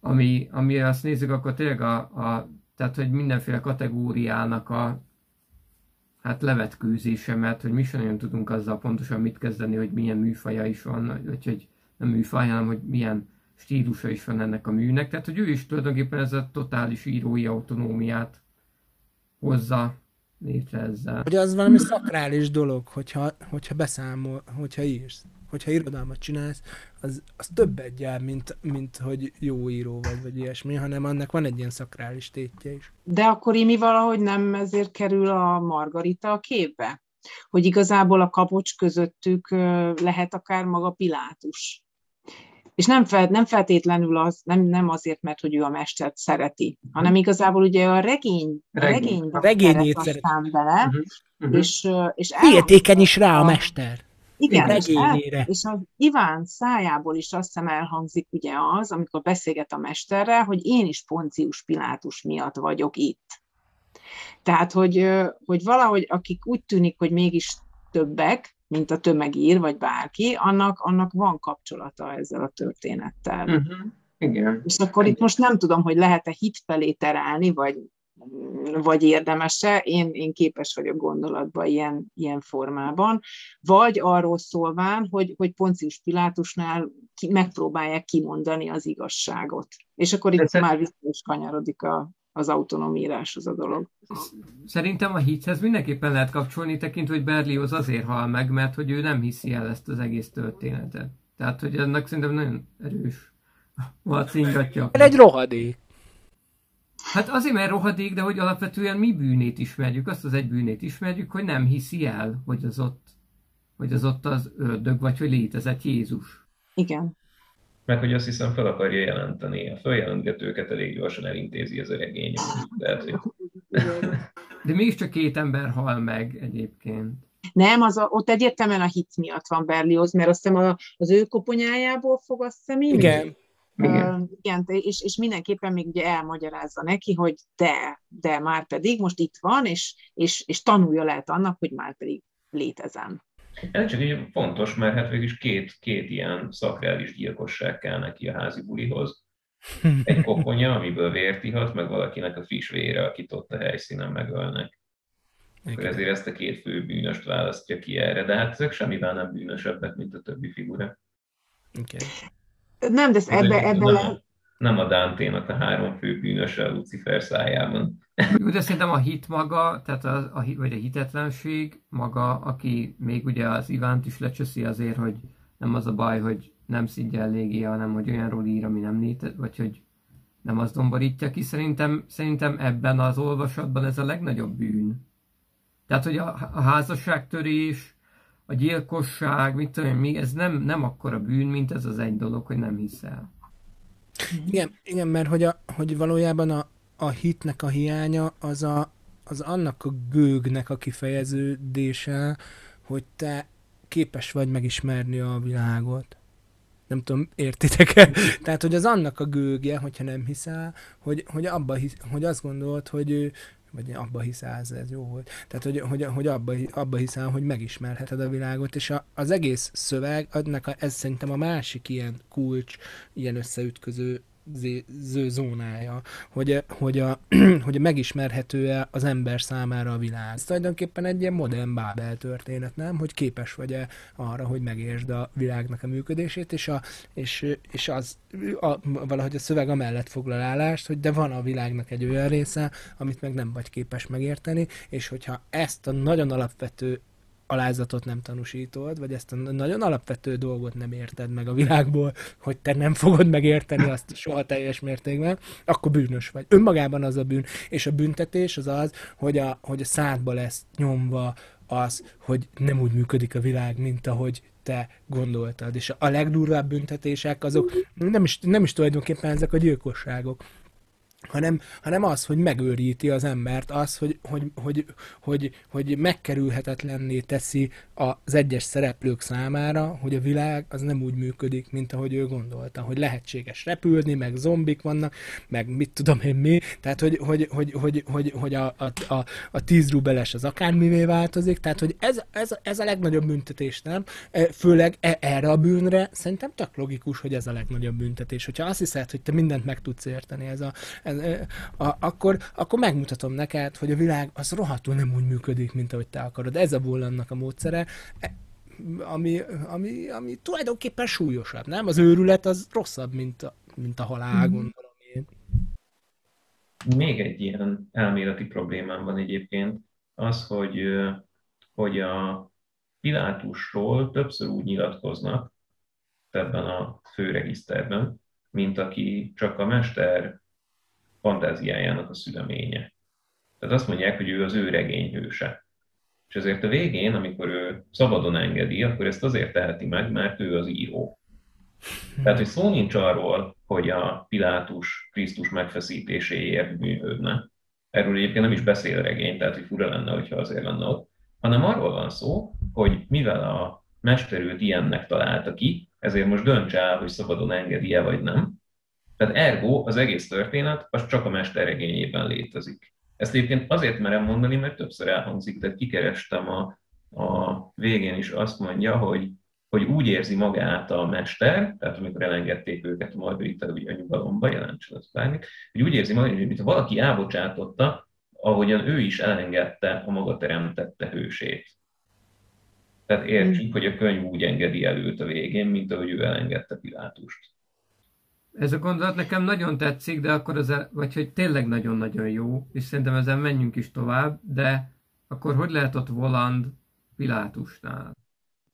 S4: ami, ami azt nézzük, akkor tényleg a, a tehát, hogy mindenféle kategóriának a hát levetkőzésemet, hogy mi sem nagyon tudunk azzal pontosan mit kezdeni, hogy milyen műfaja is van, vagy hogy nem műfaj, hanem hogy milyen stílusa is van ennek a műnek. Tehát, hogy ő is tulajdonképpen ez a totális írói autonómiát hozza létre ezzel.
S3: Hogy az valami szakrális dolog, hogyha, hogyha beszámol, hogyha írsz. Hogyha irodalmat csinálsz, az, az többet jár, mint, mint hogy jó író vagy, vagy ilyesmi, hanem annak van egy ilyen szakrális tétje is.
S2: De akkor mi valahogy nem ezért kerül a Margarita a képbe? Hogy igazából a kapocs közöttük lehet akár maga Pilátus. És nem, fel, nem feltétlenül az, nem, nem azért, mert hogy ő a mestert szereti, hanem igazából ugye a regény, a regény regényét szeret aztán bele, uh-huh. Uh-huh. és, és
S3: Féltékeny is rá a mester.
S2: Igen, és, el, és az Iván szájából is azt hiszem elhangzik ugye az, amikor beszélget a mesterrel, hogy én is Poncius Pilátus miatt vagyok itt. Tehát, hogy, hogy valahogy akik úgy tűnik, hogy mégis többek, mint a tömegír, vagy bárki, annak, annak van kapcsolata ezzel a történettel.
S1: Uh-huh. Igen.
S2: És akkor itt most nem tudom, hogy lehet-e hit felé terelni, vagy, vagy érdemese, én, én képes vagyok gondolatba ilyen, ilyen formában, vagy arról szólván, hogy, hogy Poncius Pilátusnál ki, megpróbálják kimondani az igazságot. És akkor itt De már vissza is kanyarodik a, az autonomíráshoz a dolog.
S4: Szerintem a hithez mindenképpen lehet kapcsolni, tekintve, hogy Berlioz azért hal meg, mert hogy ő nem hiszi el ezt az egész történetet. Tehát, hogy ennek szerintem nagyon erős vacingatja.
S3: Egy rohadék.
S4: Hát azért, mert rohadék, de hogy alapvetően mi bűnét ismerjük, azt az egy bűnét ismerjük, hogy nem hiszi el, hogy az ott, hogy az ott az ördög, vagy hogy létezett Jézus.
S2: Igen
S1: meg hogy azt hiszem fel akarja jelenteni. A feljelentgetőket elég gyorsan elintézi ez a regény. Tehát, hogy...
S4: De mégiscsak két ember hal meg egyébként.
S2: Nem, az a, ott egyértelműen a hit miatt van Berlioz, mert azt hiszem az ő koponyájából fog azt hiszem
S3: Igen.
S2: Igen. Uh, igen, és, és mindenképpen még ugye elmagyarázza neki, hogy de, de már pedig most itt van, és, és, és tanulja lehet annak, hogy már pedig létezem.
S1: Ez csak így fontos, mert hát végül is két, két ilyen szakrális gyilkosság kell neki a házi bulihoz. Egy koponya, amiből vért ihat, meg valakinek a friss vére, akit ott a helyszínen megölnek. Akkor ezért ezt a két fő bűnöst választja ki erre, de hát ezek semmivel nem bűnösebbek, mint a többi figura.
S2: Okay. Nem, de ebbe, ebbe... Nem,
S1: nem a Dante-nak a három fő bűnöse a Lucifer szájában.
S4: De szerintem a hit maga, tehát a, a, vagy a hitetlenség maga, aki még ugye az Ivánt is lecsöszi azért, hogy nem az a baj, hogy nem szidja eléggé, hanem hogy olyanról ír, ami nem létezik, vagy hogy nem azt domborítja ki. Szerintem, szerintem ebben az olvasatban ez a legnagyobb bűn. Tehát, hogy a, a házasságtörés, a gyilkosság, mit tudom mi, ez nem, nem akkora bűn, mint ez az egy dolog, hogy nem hiszel.
S3: Igen, igen mert hogy, a, hogy valójában a, a hitnek a hiánya az, a, az annak a gőgnek a kifejeződése, hogy te képes vagy megismerni a világot. Nem tudom, értitek-e? Tehát, hogy az annak a gőgje, hogyha nem hiszel, hogy, hogy, abba hisz, hogy azt gondolt, hogy, vagy abba hiszel, ez jó volt. Tehát, hogy, hogy, hogy abba, abba hiszel, hogy megismerheted a világot, és a, az egész szöveg, adnak a, ez szerintem a másik ilyen kulcs, ilyen összeütköző zónája, hogy, hogy, a, hogy megismerhető-e az ember számára a világ. Ez tulajdonképpen egy ilyen modern Bábel történet, nem? Hogy képes vagy-e arra, hogy megértsd a világnak a működését, és, a, és, és az a, valahogy a szöveg amellett foglal állást, hogy de van a világnak egy olyan része, amit meg nem vagy képes megérteni, és hogyha ezt a nagyon alapvető alázatot nem tanúsítod, vagy ezt a nagyon alapvető dolgot nem érted meg a világból, hogy te nem fogod megérteni azt soha teljes mértékben, akkor bűnös vagy. Önmagában az a bűn, és a büntetés az az, hogy a, hogy a szádba lesz nyomva az, hogy nem úgy működik a világ, mint ahogy te gondoltad. És a legdurvább büntetések azok nem is, nem is tulajdonképpen ezek a gyilkosságok, hanem, hanem az, hogy megőríti az embert, az, hogy, hogy, hogy, hogy, hogy megkerülhetetlenné teszi az egyes szereplők számára, hogy a világ az nem úgy működik, mint ahogy ő gondolta, hogy lehetséges repülni, meg zombik vannak, meg mit tudom én mi, tehát hogy, hogy, hogy, hogy, hogy, hogy a, a, a, a tíz rubeles az akármivé változik, tehát hogy ez, ez, ez a legnagyobb büntetés, nem? E, főleg e, erre a bűnre szerintem tök logikus, hogy ez a legnagyobb büntetés. Hogyha azt hiszed, hogy te mindent meg tudsz érteni, ez a, ez, a, akkor, akkor megmutatom neked, hogy a világ az rohadtul nem úgy működik, mint ahogy te akarod. Ez a vollannak a módszere, ami, ami, ami tulajdonképpen súlyosabb, nem? Az őrület az rosszabb, mint a, mint a halál, mm. gondolom én.
S1: Még egy ilyen elméleti problémám van egyébként, az, hogy, hogy a, Pilátusról többször úgy nyilatkoznak ebben a főregiszterben, mint aki csak a mester fantáziájának a szüleménye. Tehát azt mondják, hogy ő az ő regényhőse. És ezért a végén, amikor ő szabadon engedi, akkor ezt azért teheti meg, mert ő az író. Tehát, hogy szó nincs arról, hogy a Pilátus Krisztus megfeszítéséért működne. Erről egyébként nem is beszél regény, tehát hogy fura lenne, hogyha azért lenne ott. Hanem arról van szó, hogy mivel a mester őt ilyennek találta ki, ezért most döntse el, hogy szabadon engedi-e vagy nem. Tehát ergo az egész történet az csak a mester regényében létezik. Ezt egyébként azért merem mondani, mert többször elhangzik, tehát kikerestem a, a végén is azt mondja, hogy, hogy úgy érzi magát a mester, tehát amikor elengedték őket a Margarita ugye a nyugalomba, jelentsen az bármit, hogy úgy érzi magát, hogy mintha valaki elbocsátotta, ahogyan ő is elengedte a maga teremtette hősét. Tehát értsük, mm. hogy a könyv úgy engedi előtt a végén, mint ahogy ő elengedte Pilátust.
S4: Ez a gondolat nekem nagyon tetszik, de akkor az, vagy hogy tényleg nagyon-nagyon jó, és szerintem ezen menjünk is tovább, de akkor hogy lehet ott Voland Pilátusnál?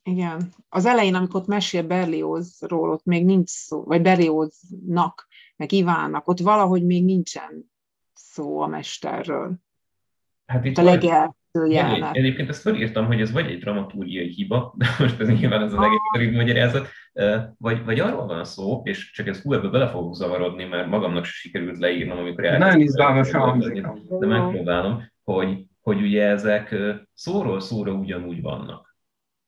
S2: Igen. Az elején, amikor ott mesél Berliozról, ott még nincs szó, vagy Berlioznak, meg Ivánnak, ott valahogy még nincsen szó a mesterről. Hát itt a legel,
S1: jelenet. Egyébként ezt felírtam, hogy ez vagy egy dramaturgiai hiba, de most ez nyilván ez az egész rövid magyarázat, vagy, vagy arról van szó, és csak ez hú, ebbe bele fogok zavarodni, mert magamnak se sikerült leírnom, amikor
S5: elkezdtem. Nagyon izgalmasan
S1: De megpróbálom, hogy, hogy ugye ezek szóról szóra ugyanúgy vannak.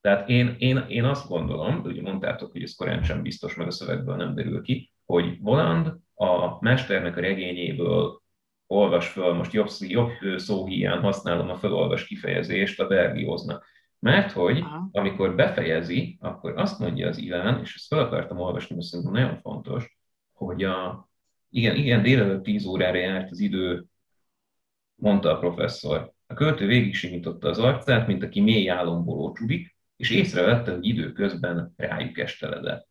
S1: Tehát én, én, én azt gondolom, ugye mondtátok, hogy ez korán sem biztos, meg a szövegből nem derül ki, hogy Voland a mesternek a regényéből olvas föl, most jobb, jobb szóhíján használom a felolvas kifejezést a Berlioznak. Mert hogy amikor befejezi, akkor azt mondja az Iván, és ezt fel akartam olvasni, mert szerintem nagyon fontos, hogy a, igen, igen, délelőtt 10 órára járt az idő, mondta a professzor. A költő végig az arcát, mint aki mély álomból ócsudik, és észrevette, hogy időközben rájuk esteledett.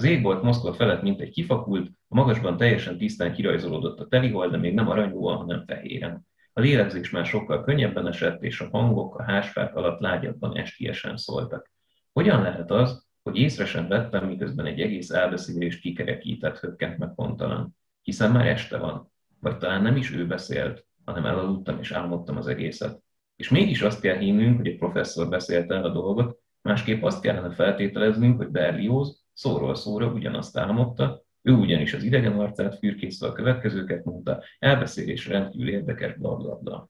S1: Az égbolt Moszkva felett mint egy kifakult, a magasban teljesen tisztán kirajzolódott a telihold, de még nem aranyúan, hanem fehéren. A lélegzés már sokkal könnyebben esett, és a hangok a házfák alatt lágyabban estiesen szóltak. Hogyan lehet az, hogy észre sem vettem, miközben egy egész elbeszélés kikerekített, hökkent meg pontalan? Hiszen már este van. Vagy talán nem is ő beszélt, hanem elaludtam és álmodtam az egészet. És mégis azt kell hinnünk, hogy a professzor beszélte el a dolgot, másképp azt kellene feltételeznünk, hogy Berlioz szóról szóra ugyanazt álmodta, ő ugyanis az idegen arcát fürkészve a következőket mondta, elbeszélés rendkívül érdekes, blablabla.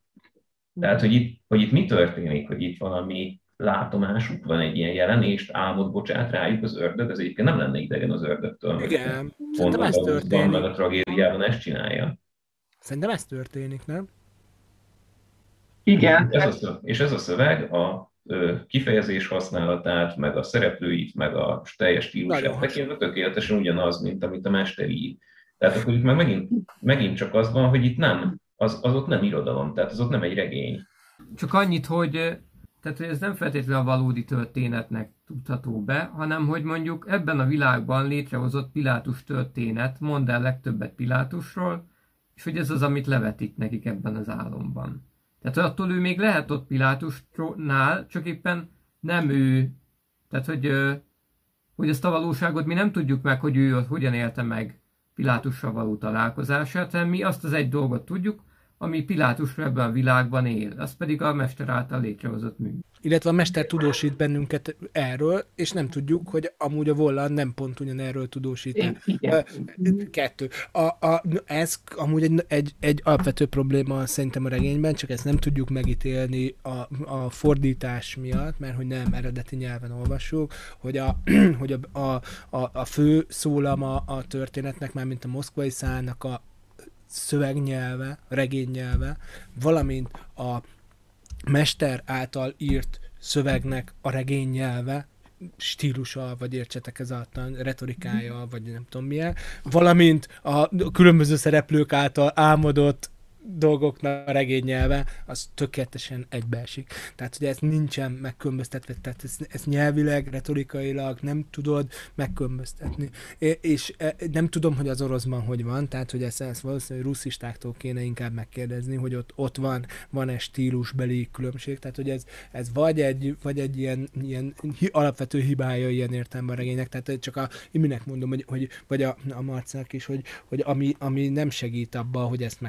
S1: Tehát, hogy itt, hogy itt mi történik, hogy itt valami látomásuk van egy ilyen jelenést, álmod bocsát rájuk az ördög, ez egyébként nem lenne idegen az ördögtől.
S3: Igen, szerintem ez történik.
S1: Meg a tragédiában ezt csinálja.
S3: Szerintem ez történik, nem?
S5: Igen.
S1: Ez a szöveg, és ez a szöveg a kifejezés használatát, meg a szereplőit, meg a teljes stílusát tekintve tökéletesen ugyanaz, mint amit a mester ír. Tehát akkor itt meg megint, megint csak az van, hogy itt nem, az, az ott nem irodalom, tehát az ott nem egy regény.
S4: Csak annyit, hogy, tehát, hogy ez nem feltétlenül a valódi történetnek tudható be, hanem hogy mondjuk ebben a világban létrehozott Pilátus történet mond el legtöbbet Pilátusról, és hogy ez az, amit levetik nekik ebben az álomban. Tehát attól ő még lehet ott Pilátusnál, csak éppen nem ő. Tehát, hogy, hogy ezt a valóságot mi nem tudjuk meg, hogy ő hogyan élte meg Pilátussal való találkozását, hanem mi azt az egy dolgot tudjuk, ami Pilátus ebben a világban él, az pedig a mester által létrehozott mű.
S3: Illetve a mester tudósít bennünket erről, és nem tudjuk, hogy amúgy a Vollan nem pont ugyanerről tudósít.
S5: Igen.
S3: Kettő. A, a, ez amúgy egy, egy, egy alapvető probléma szerintem a regényben, csak ezt nem tudjuk megítélni a, a fordítás miatt, mert hogy nem eredeti nyelven olvasjuk, hogy a, hogy a, a, a, a fő szólama a történetnek, már mint a moszkvai szállnak a szövegnyelve, regénynyelve, valamint a mester által írt szövegnek a regénynyelve, stílusa, vagy értsetek ez a retorikája, vagy nem tudom milyen, valamint a különböző szereplők által álmodott dolgoknak a regénynyelve, az tökéletesen egybeesik. Tehát, hogy ez nincsen megkülönböztetve, tehát ez, ez nyelvileg, retorikailag nem tudod megkülönböztetni. És e, nem tudom, hogy az oroszban hogy van, tehát, hogy ezt, ezt valószínűleg russzistáktól kéne inkább megkérdezni, hogy ott, ott van, van-e stílusbeli különbség, tehát, hogy ez, ez vagy egy, vagy egy ilyen, ilyen alapvető hibája ilyen értelemben a regénynek, tehát csak a Iminek mondom, hogy, hogy vagy a, a Marcának is, hogy, hogy ami, ami nem segít abban, hogy ezt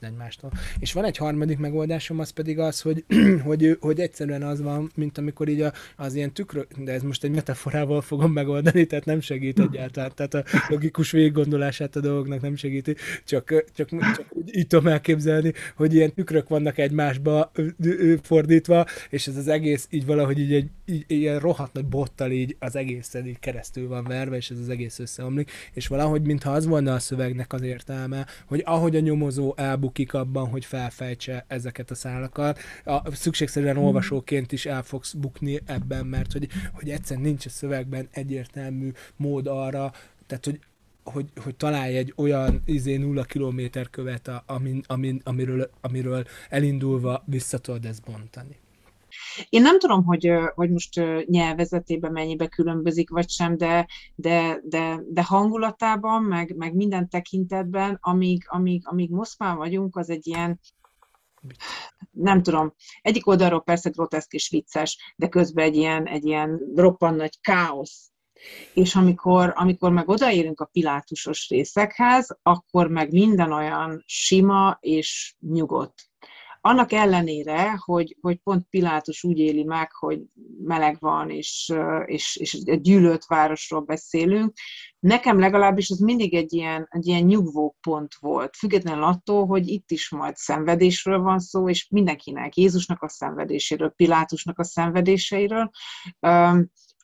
S3: megkülönböztesd egymástól. És van egy harmadik megoldásom, az pedig az, hogy, hogy, hogy egyszerűen az van, mint amikor így a, az ilyen tükrök, de ez most egy metaforával fogom megoldani, tehát nem segít egyáltalán, tehát a logikus végiggondolását a dolgoknak nem segíti, csak, csak, csak így tudom elképzelni, hogy ilyen tükrök vannak egymásba fordítva, és ez az egész így valahogy így egy így, ilyen rohadt nagy bottal így az egészen így keresztül van verve, és ez az egész összeomlik, és valahogy mintha az volna a szövegnek az értelme, hogy ahogy a nyomozó elbukik abban, hogy felfejtse ezeket a szálakat, a, szükségszerűen hmm. olvasóként is el fogsz bukni ebben, mert hogy, hogy egyszerűen nincs a szövegben egyértelmű mód arra, tehát hogy hogy, hogy találj egy olyan izé nulla kilométer követ, amin, amin, amiről, amiről elindulva vissza tudod ezt bontani.
S2: Én nem tudom, hogy, hogy most nyelvezetében mennyibe különbözik, vagy sem, de, de, de, de hangulatában, meg, meg minden tekintetben, amíg, amíg, amíg Moszkván vagyunk, az egy ilyen, nem tudom, egyik oldalról persze groteszk és vicces, de közben egy ilyen, egy ilyen roppan nagy káosz és amikor, amikor meg odaérünk a pilátusos részekhez, akkor meg minden olyan sima és nyugodt. Annak ellenére, hogy, hogy pont Pilátus úgy éli meg, hogy meleg van, és, és, és egy gyűlölt városról beszélünk, nekem legalábbis az mindig egy ilyen, egy ilyen nyugvó pont volt, függetlenül attól, hogy itt is majd szenvedésről van szó, és mindenkinek, Jézusnak a szenvedéséről, Pilátusnak a szenvedéseiről,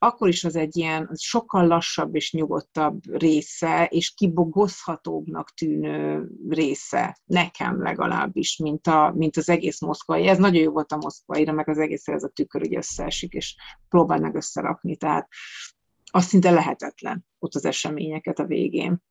S2: akkor is az egy ilyen az sokkal lassabb és nyugodtabb része, és kibogozhatóbbnak tűnő része, nekem legalábbis, mint, a, mint az egész moszkvai. Ez nagyon jó volt a moszkvaira, meg az egész ez a tükör ugye összeesik, és próbál meg összerakni, tehát az szinte lehetetlen ott az eseményeket a végén.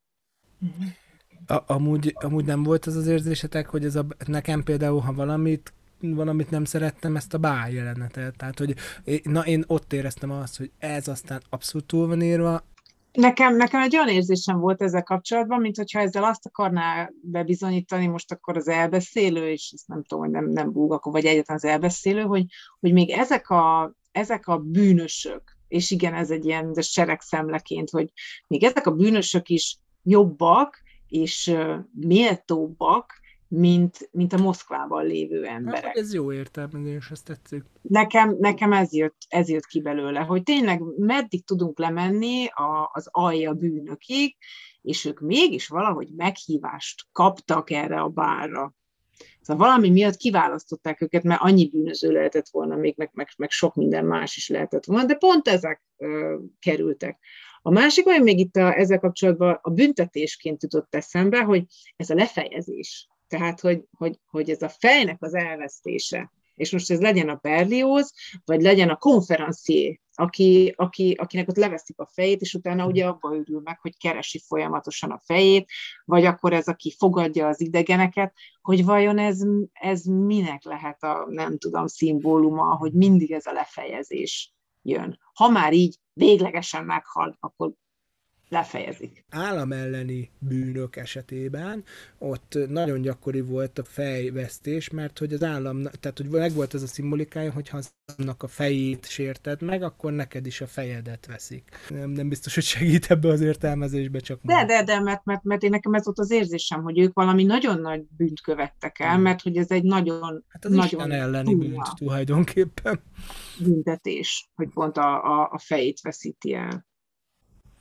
S3: A, amúgy, amúgy nem volt az az érzésetek, hogy ez a, nekem például, ha valamit valamit nem szerettem, ezt a bá jelenetet. Tehát, hogy na, én ott éreztem azt, hogy ez aztán abszolút túl van írva,
S2: Nekem, nekem egy olyan érzésem volt ezzel kapcsolatban, mint hogyha ezzel azt akarná bebizonyítani most akkor az elbeszélő, és ezt nem tudom, hogy nem, nem bulgakó, vagy egyetlen az elbeszélő, hogy, hogy még ezek a, ezek a bűnösök, és igen, ez egy ilyen de seregszemleként, hogy még ezek a bűnösök is jobbak, és méltóbbak, mint, mint a Moszkvában lévő hát, emberek. Hát,
S3: ez jó értelmezés, ezt tetszik.
S2: Nekem, nekem ez, jött, ez jött ki belőle, hogy tényleg meddig tudunk lemenni a, az alja bűnökig, és ők mégis valahogy meghívást kaptak erre a bárra. Szóval valami miatt kiválasztották őket, mert annyi bűnöző lehetett volna, még meg, meg, meg sok minden más is lehetett volna, de pont ezek ö, kerültek. A másik olyan még itt a, ezzel kapcsolatban a büntetésként jutott eszembe, hogy ez a lefejezés. Tehát, hogy, hogy, hogy ez a fejnek az elvesztése, és most ez legyen a Berlioz, vagy legyen a konferencié, aki, aki, akinek ott leveszik a fejét, és utána ugye abba őrül meg, hogy keresi folyamatosan a fejét, vagy akkor ez, aki fogadja az idegeneket, hogy vajon ez, ez minek lehet a, nem tudom, szimbóluma, hogy mindig ez a lefejezés jön. Ha már így véglegesen meghal, akkor lefejezik.
S3: Állam elleni bűnök esetében ott nagyon gyakori volt a fejvesztés, mert hogy az állam, tehát hogy megvolt ez a szimbolikája, hogy ha az államnak a fejét sérted meg, akkor neked is a fejedet veszik. Nem, nem biztos, hogy segít ebbe az értelmezésbe, csak
S2: De, de, de, mert, mert, mert én nekem ez volt az érzésem, hogy ők valami nagyon nagy bűnt követtek el, mert hogy ez egy nagyon...
S3: Hát az nagyon elleni bűnt tulajdonképpen.
S2: Büntetés, hogy pont a, a, a fejét veszíti el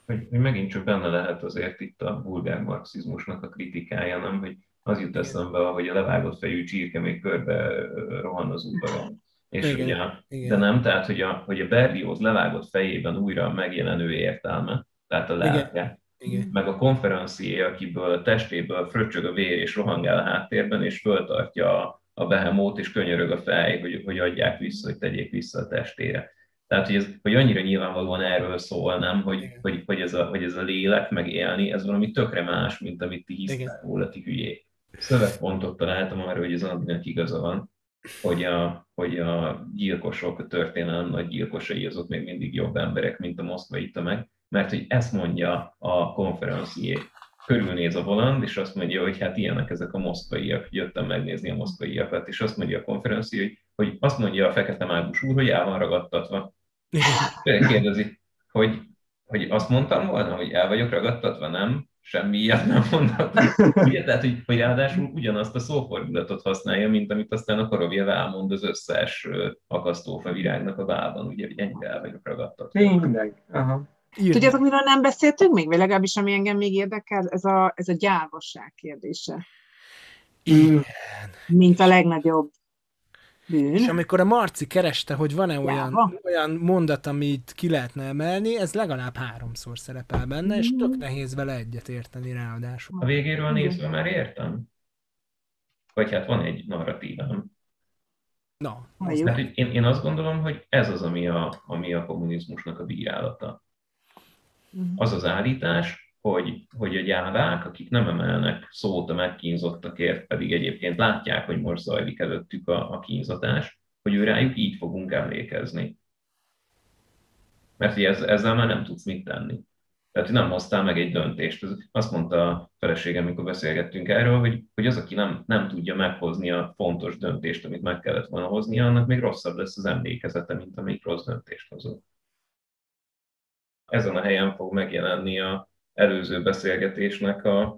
S1: hogy, hogy megint csak benne lehet azért itt a vulgár marxizmusnak a kritikája, nem, hogy az jut eszembe, hogy a levágott fejű csirke még körbe rohan az udvaron. És igen, ugye, igen. De nem, tehát hogy a, hogy a Berlioz levágott fejében újra megjelenő értelme, tehát a lelke, igen. meg a konferencié, akiből a testéből fröccsög a vér és rohangál a háttérben, és föltartja a, a behemót, és könyörög a fej, hogy, hogy adják vissza, hogy tegyék vissza a testére. Tehát, hogy, ez, hogy annyira nyilvánvalóan erről szól, nem, hogy, hogy, hogy, ez a, hogy ez a lélek megélni, ez valami tökre más, mint amit ti hisztek róla, ti hülyék. szövegpontot találtam arra, hogy az Andinak igaza van, hogy a, hogy a gyilkosok, a történelem nagy gyilkosai azok még mindig jobb emberek, mint a moszkvai tömeg, mert hogy ezt mondja a konferencié. Körülnéz a voland, és azt mondja, hogy hát ilyenek ezek a moszkvaiak, jöttem megnézni a moszkvaiakat, és azt mondja a konferencié, hogy, hogy azt mondja a fekete mágus úr, hogy el van ragadtatva. Kérdezi, hogy, hogy azt mondtam volna, hogy el vagyok ragadtatva, nem? semmi ilyet nem mondhat. Ugye? Tehát, hogy, hogy ráadásul ugyanazt a szófordulatot használja, mint amit aztán a Korovjev elmond az összes akasztófa virágnak a vában, ugye, hogy ennyire el vagyok ragadtatva.
S5: Tényleg. Aha.
S2: Írni. Tudjátok, miről nem beszéltünk még, vagy legalábbis ami engem még érdekel, ez a, ez a gyávasság kérdése.
S3: Igen.
S2: Mint a legnagyobb bűn.
S3: És amikor a Marci kereste, hogy van-e olyan, olyan mondat, amit ki lehetne emelni, ez legalább háromszor szerepel benne, és tök mm. nehéz vele egyet érteni ráadásul.
S1: A végéről nézve már értem. Vagy hát van egy narratívám.
S3: Na,
S1: az hát, hogy én, én azt gondolom, hogy ez az, ami a, ami a kommunizmusnak a bírálata. Mm. Az az állítás, hogy, hogy a gyávák, akik nem emelnek szót a megkínzottakért, pedig egyébként látják, hogy most zajlik előttük a, a kínzatás, hogy ő rájuk így fogunk emlékezni. Mert ez, ezzel már nem tudsz mit tenni. Tehát nem hoztál meg egy döntést. Azt mondta a feleségem, amikor beszélgettünk erről, hogy, hogy az, aki nem, nem tudja meghozni a fontos döntést, amit meg kellett volna hoznia, annak még rosszabb lesz az emlékezete, mint amelyik rossz döntést hozott. Ezen a helyen fog megjelenni a, előző beszélgetésnek a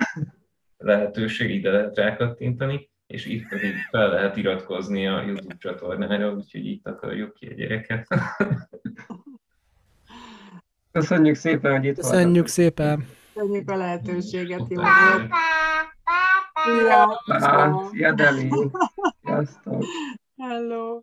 S1: lehetőség, ide lehet rákattintani, és itt pedig fel lehet iratkozni a YouTube csatornára, úgyhogy itt akarjuk ki a gyereket.
S5: Köszönjük szépen, hogy itt
S3: Köszönjük voltatok. szépen.
S2: Köszönjük a lehetőséget,
S5: volt. Szia, Deli. Sziasztok.
S2: Hello.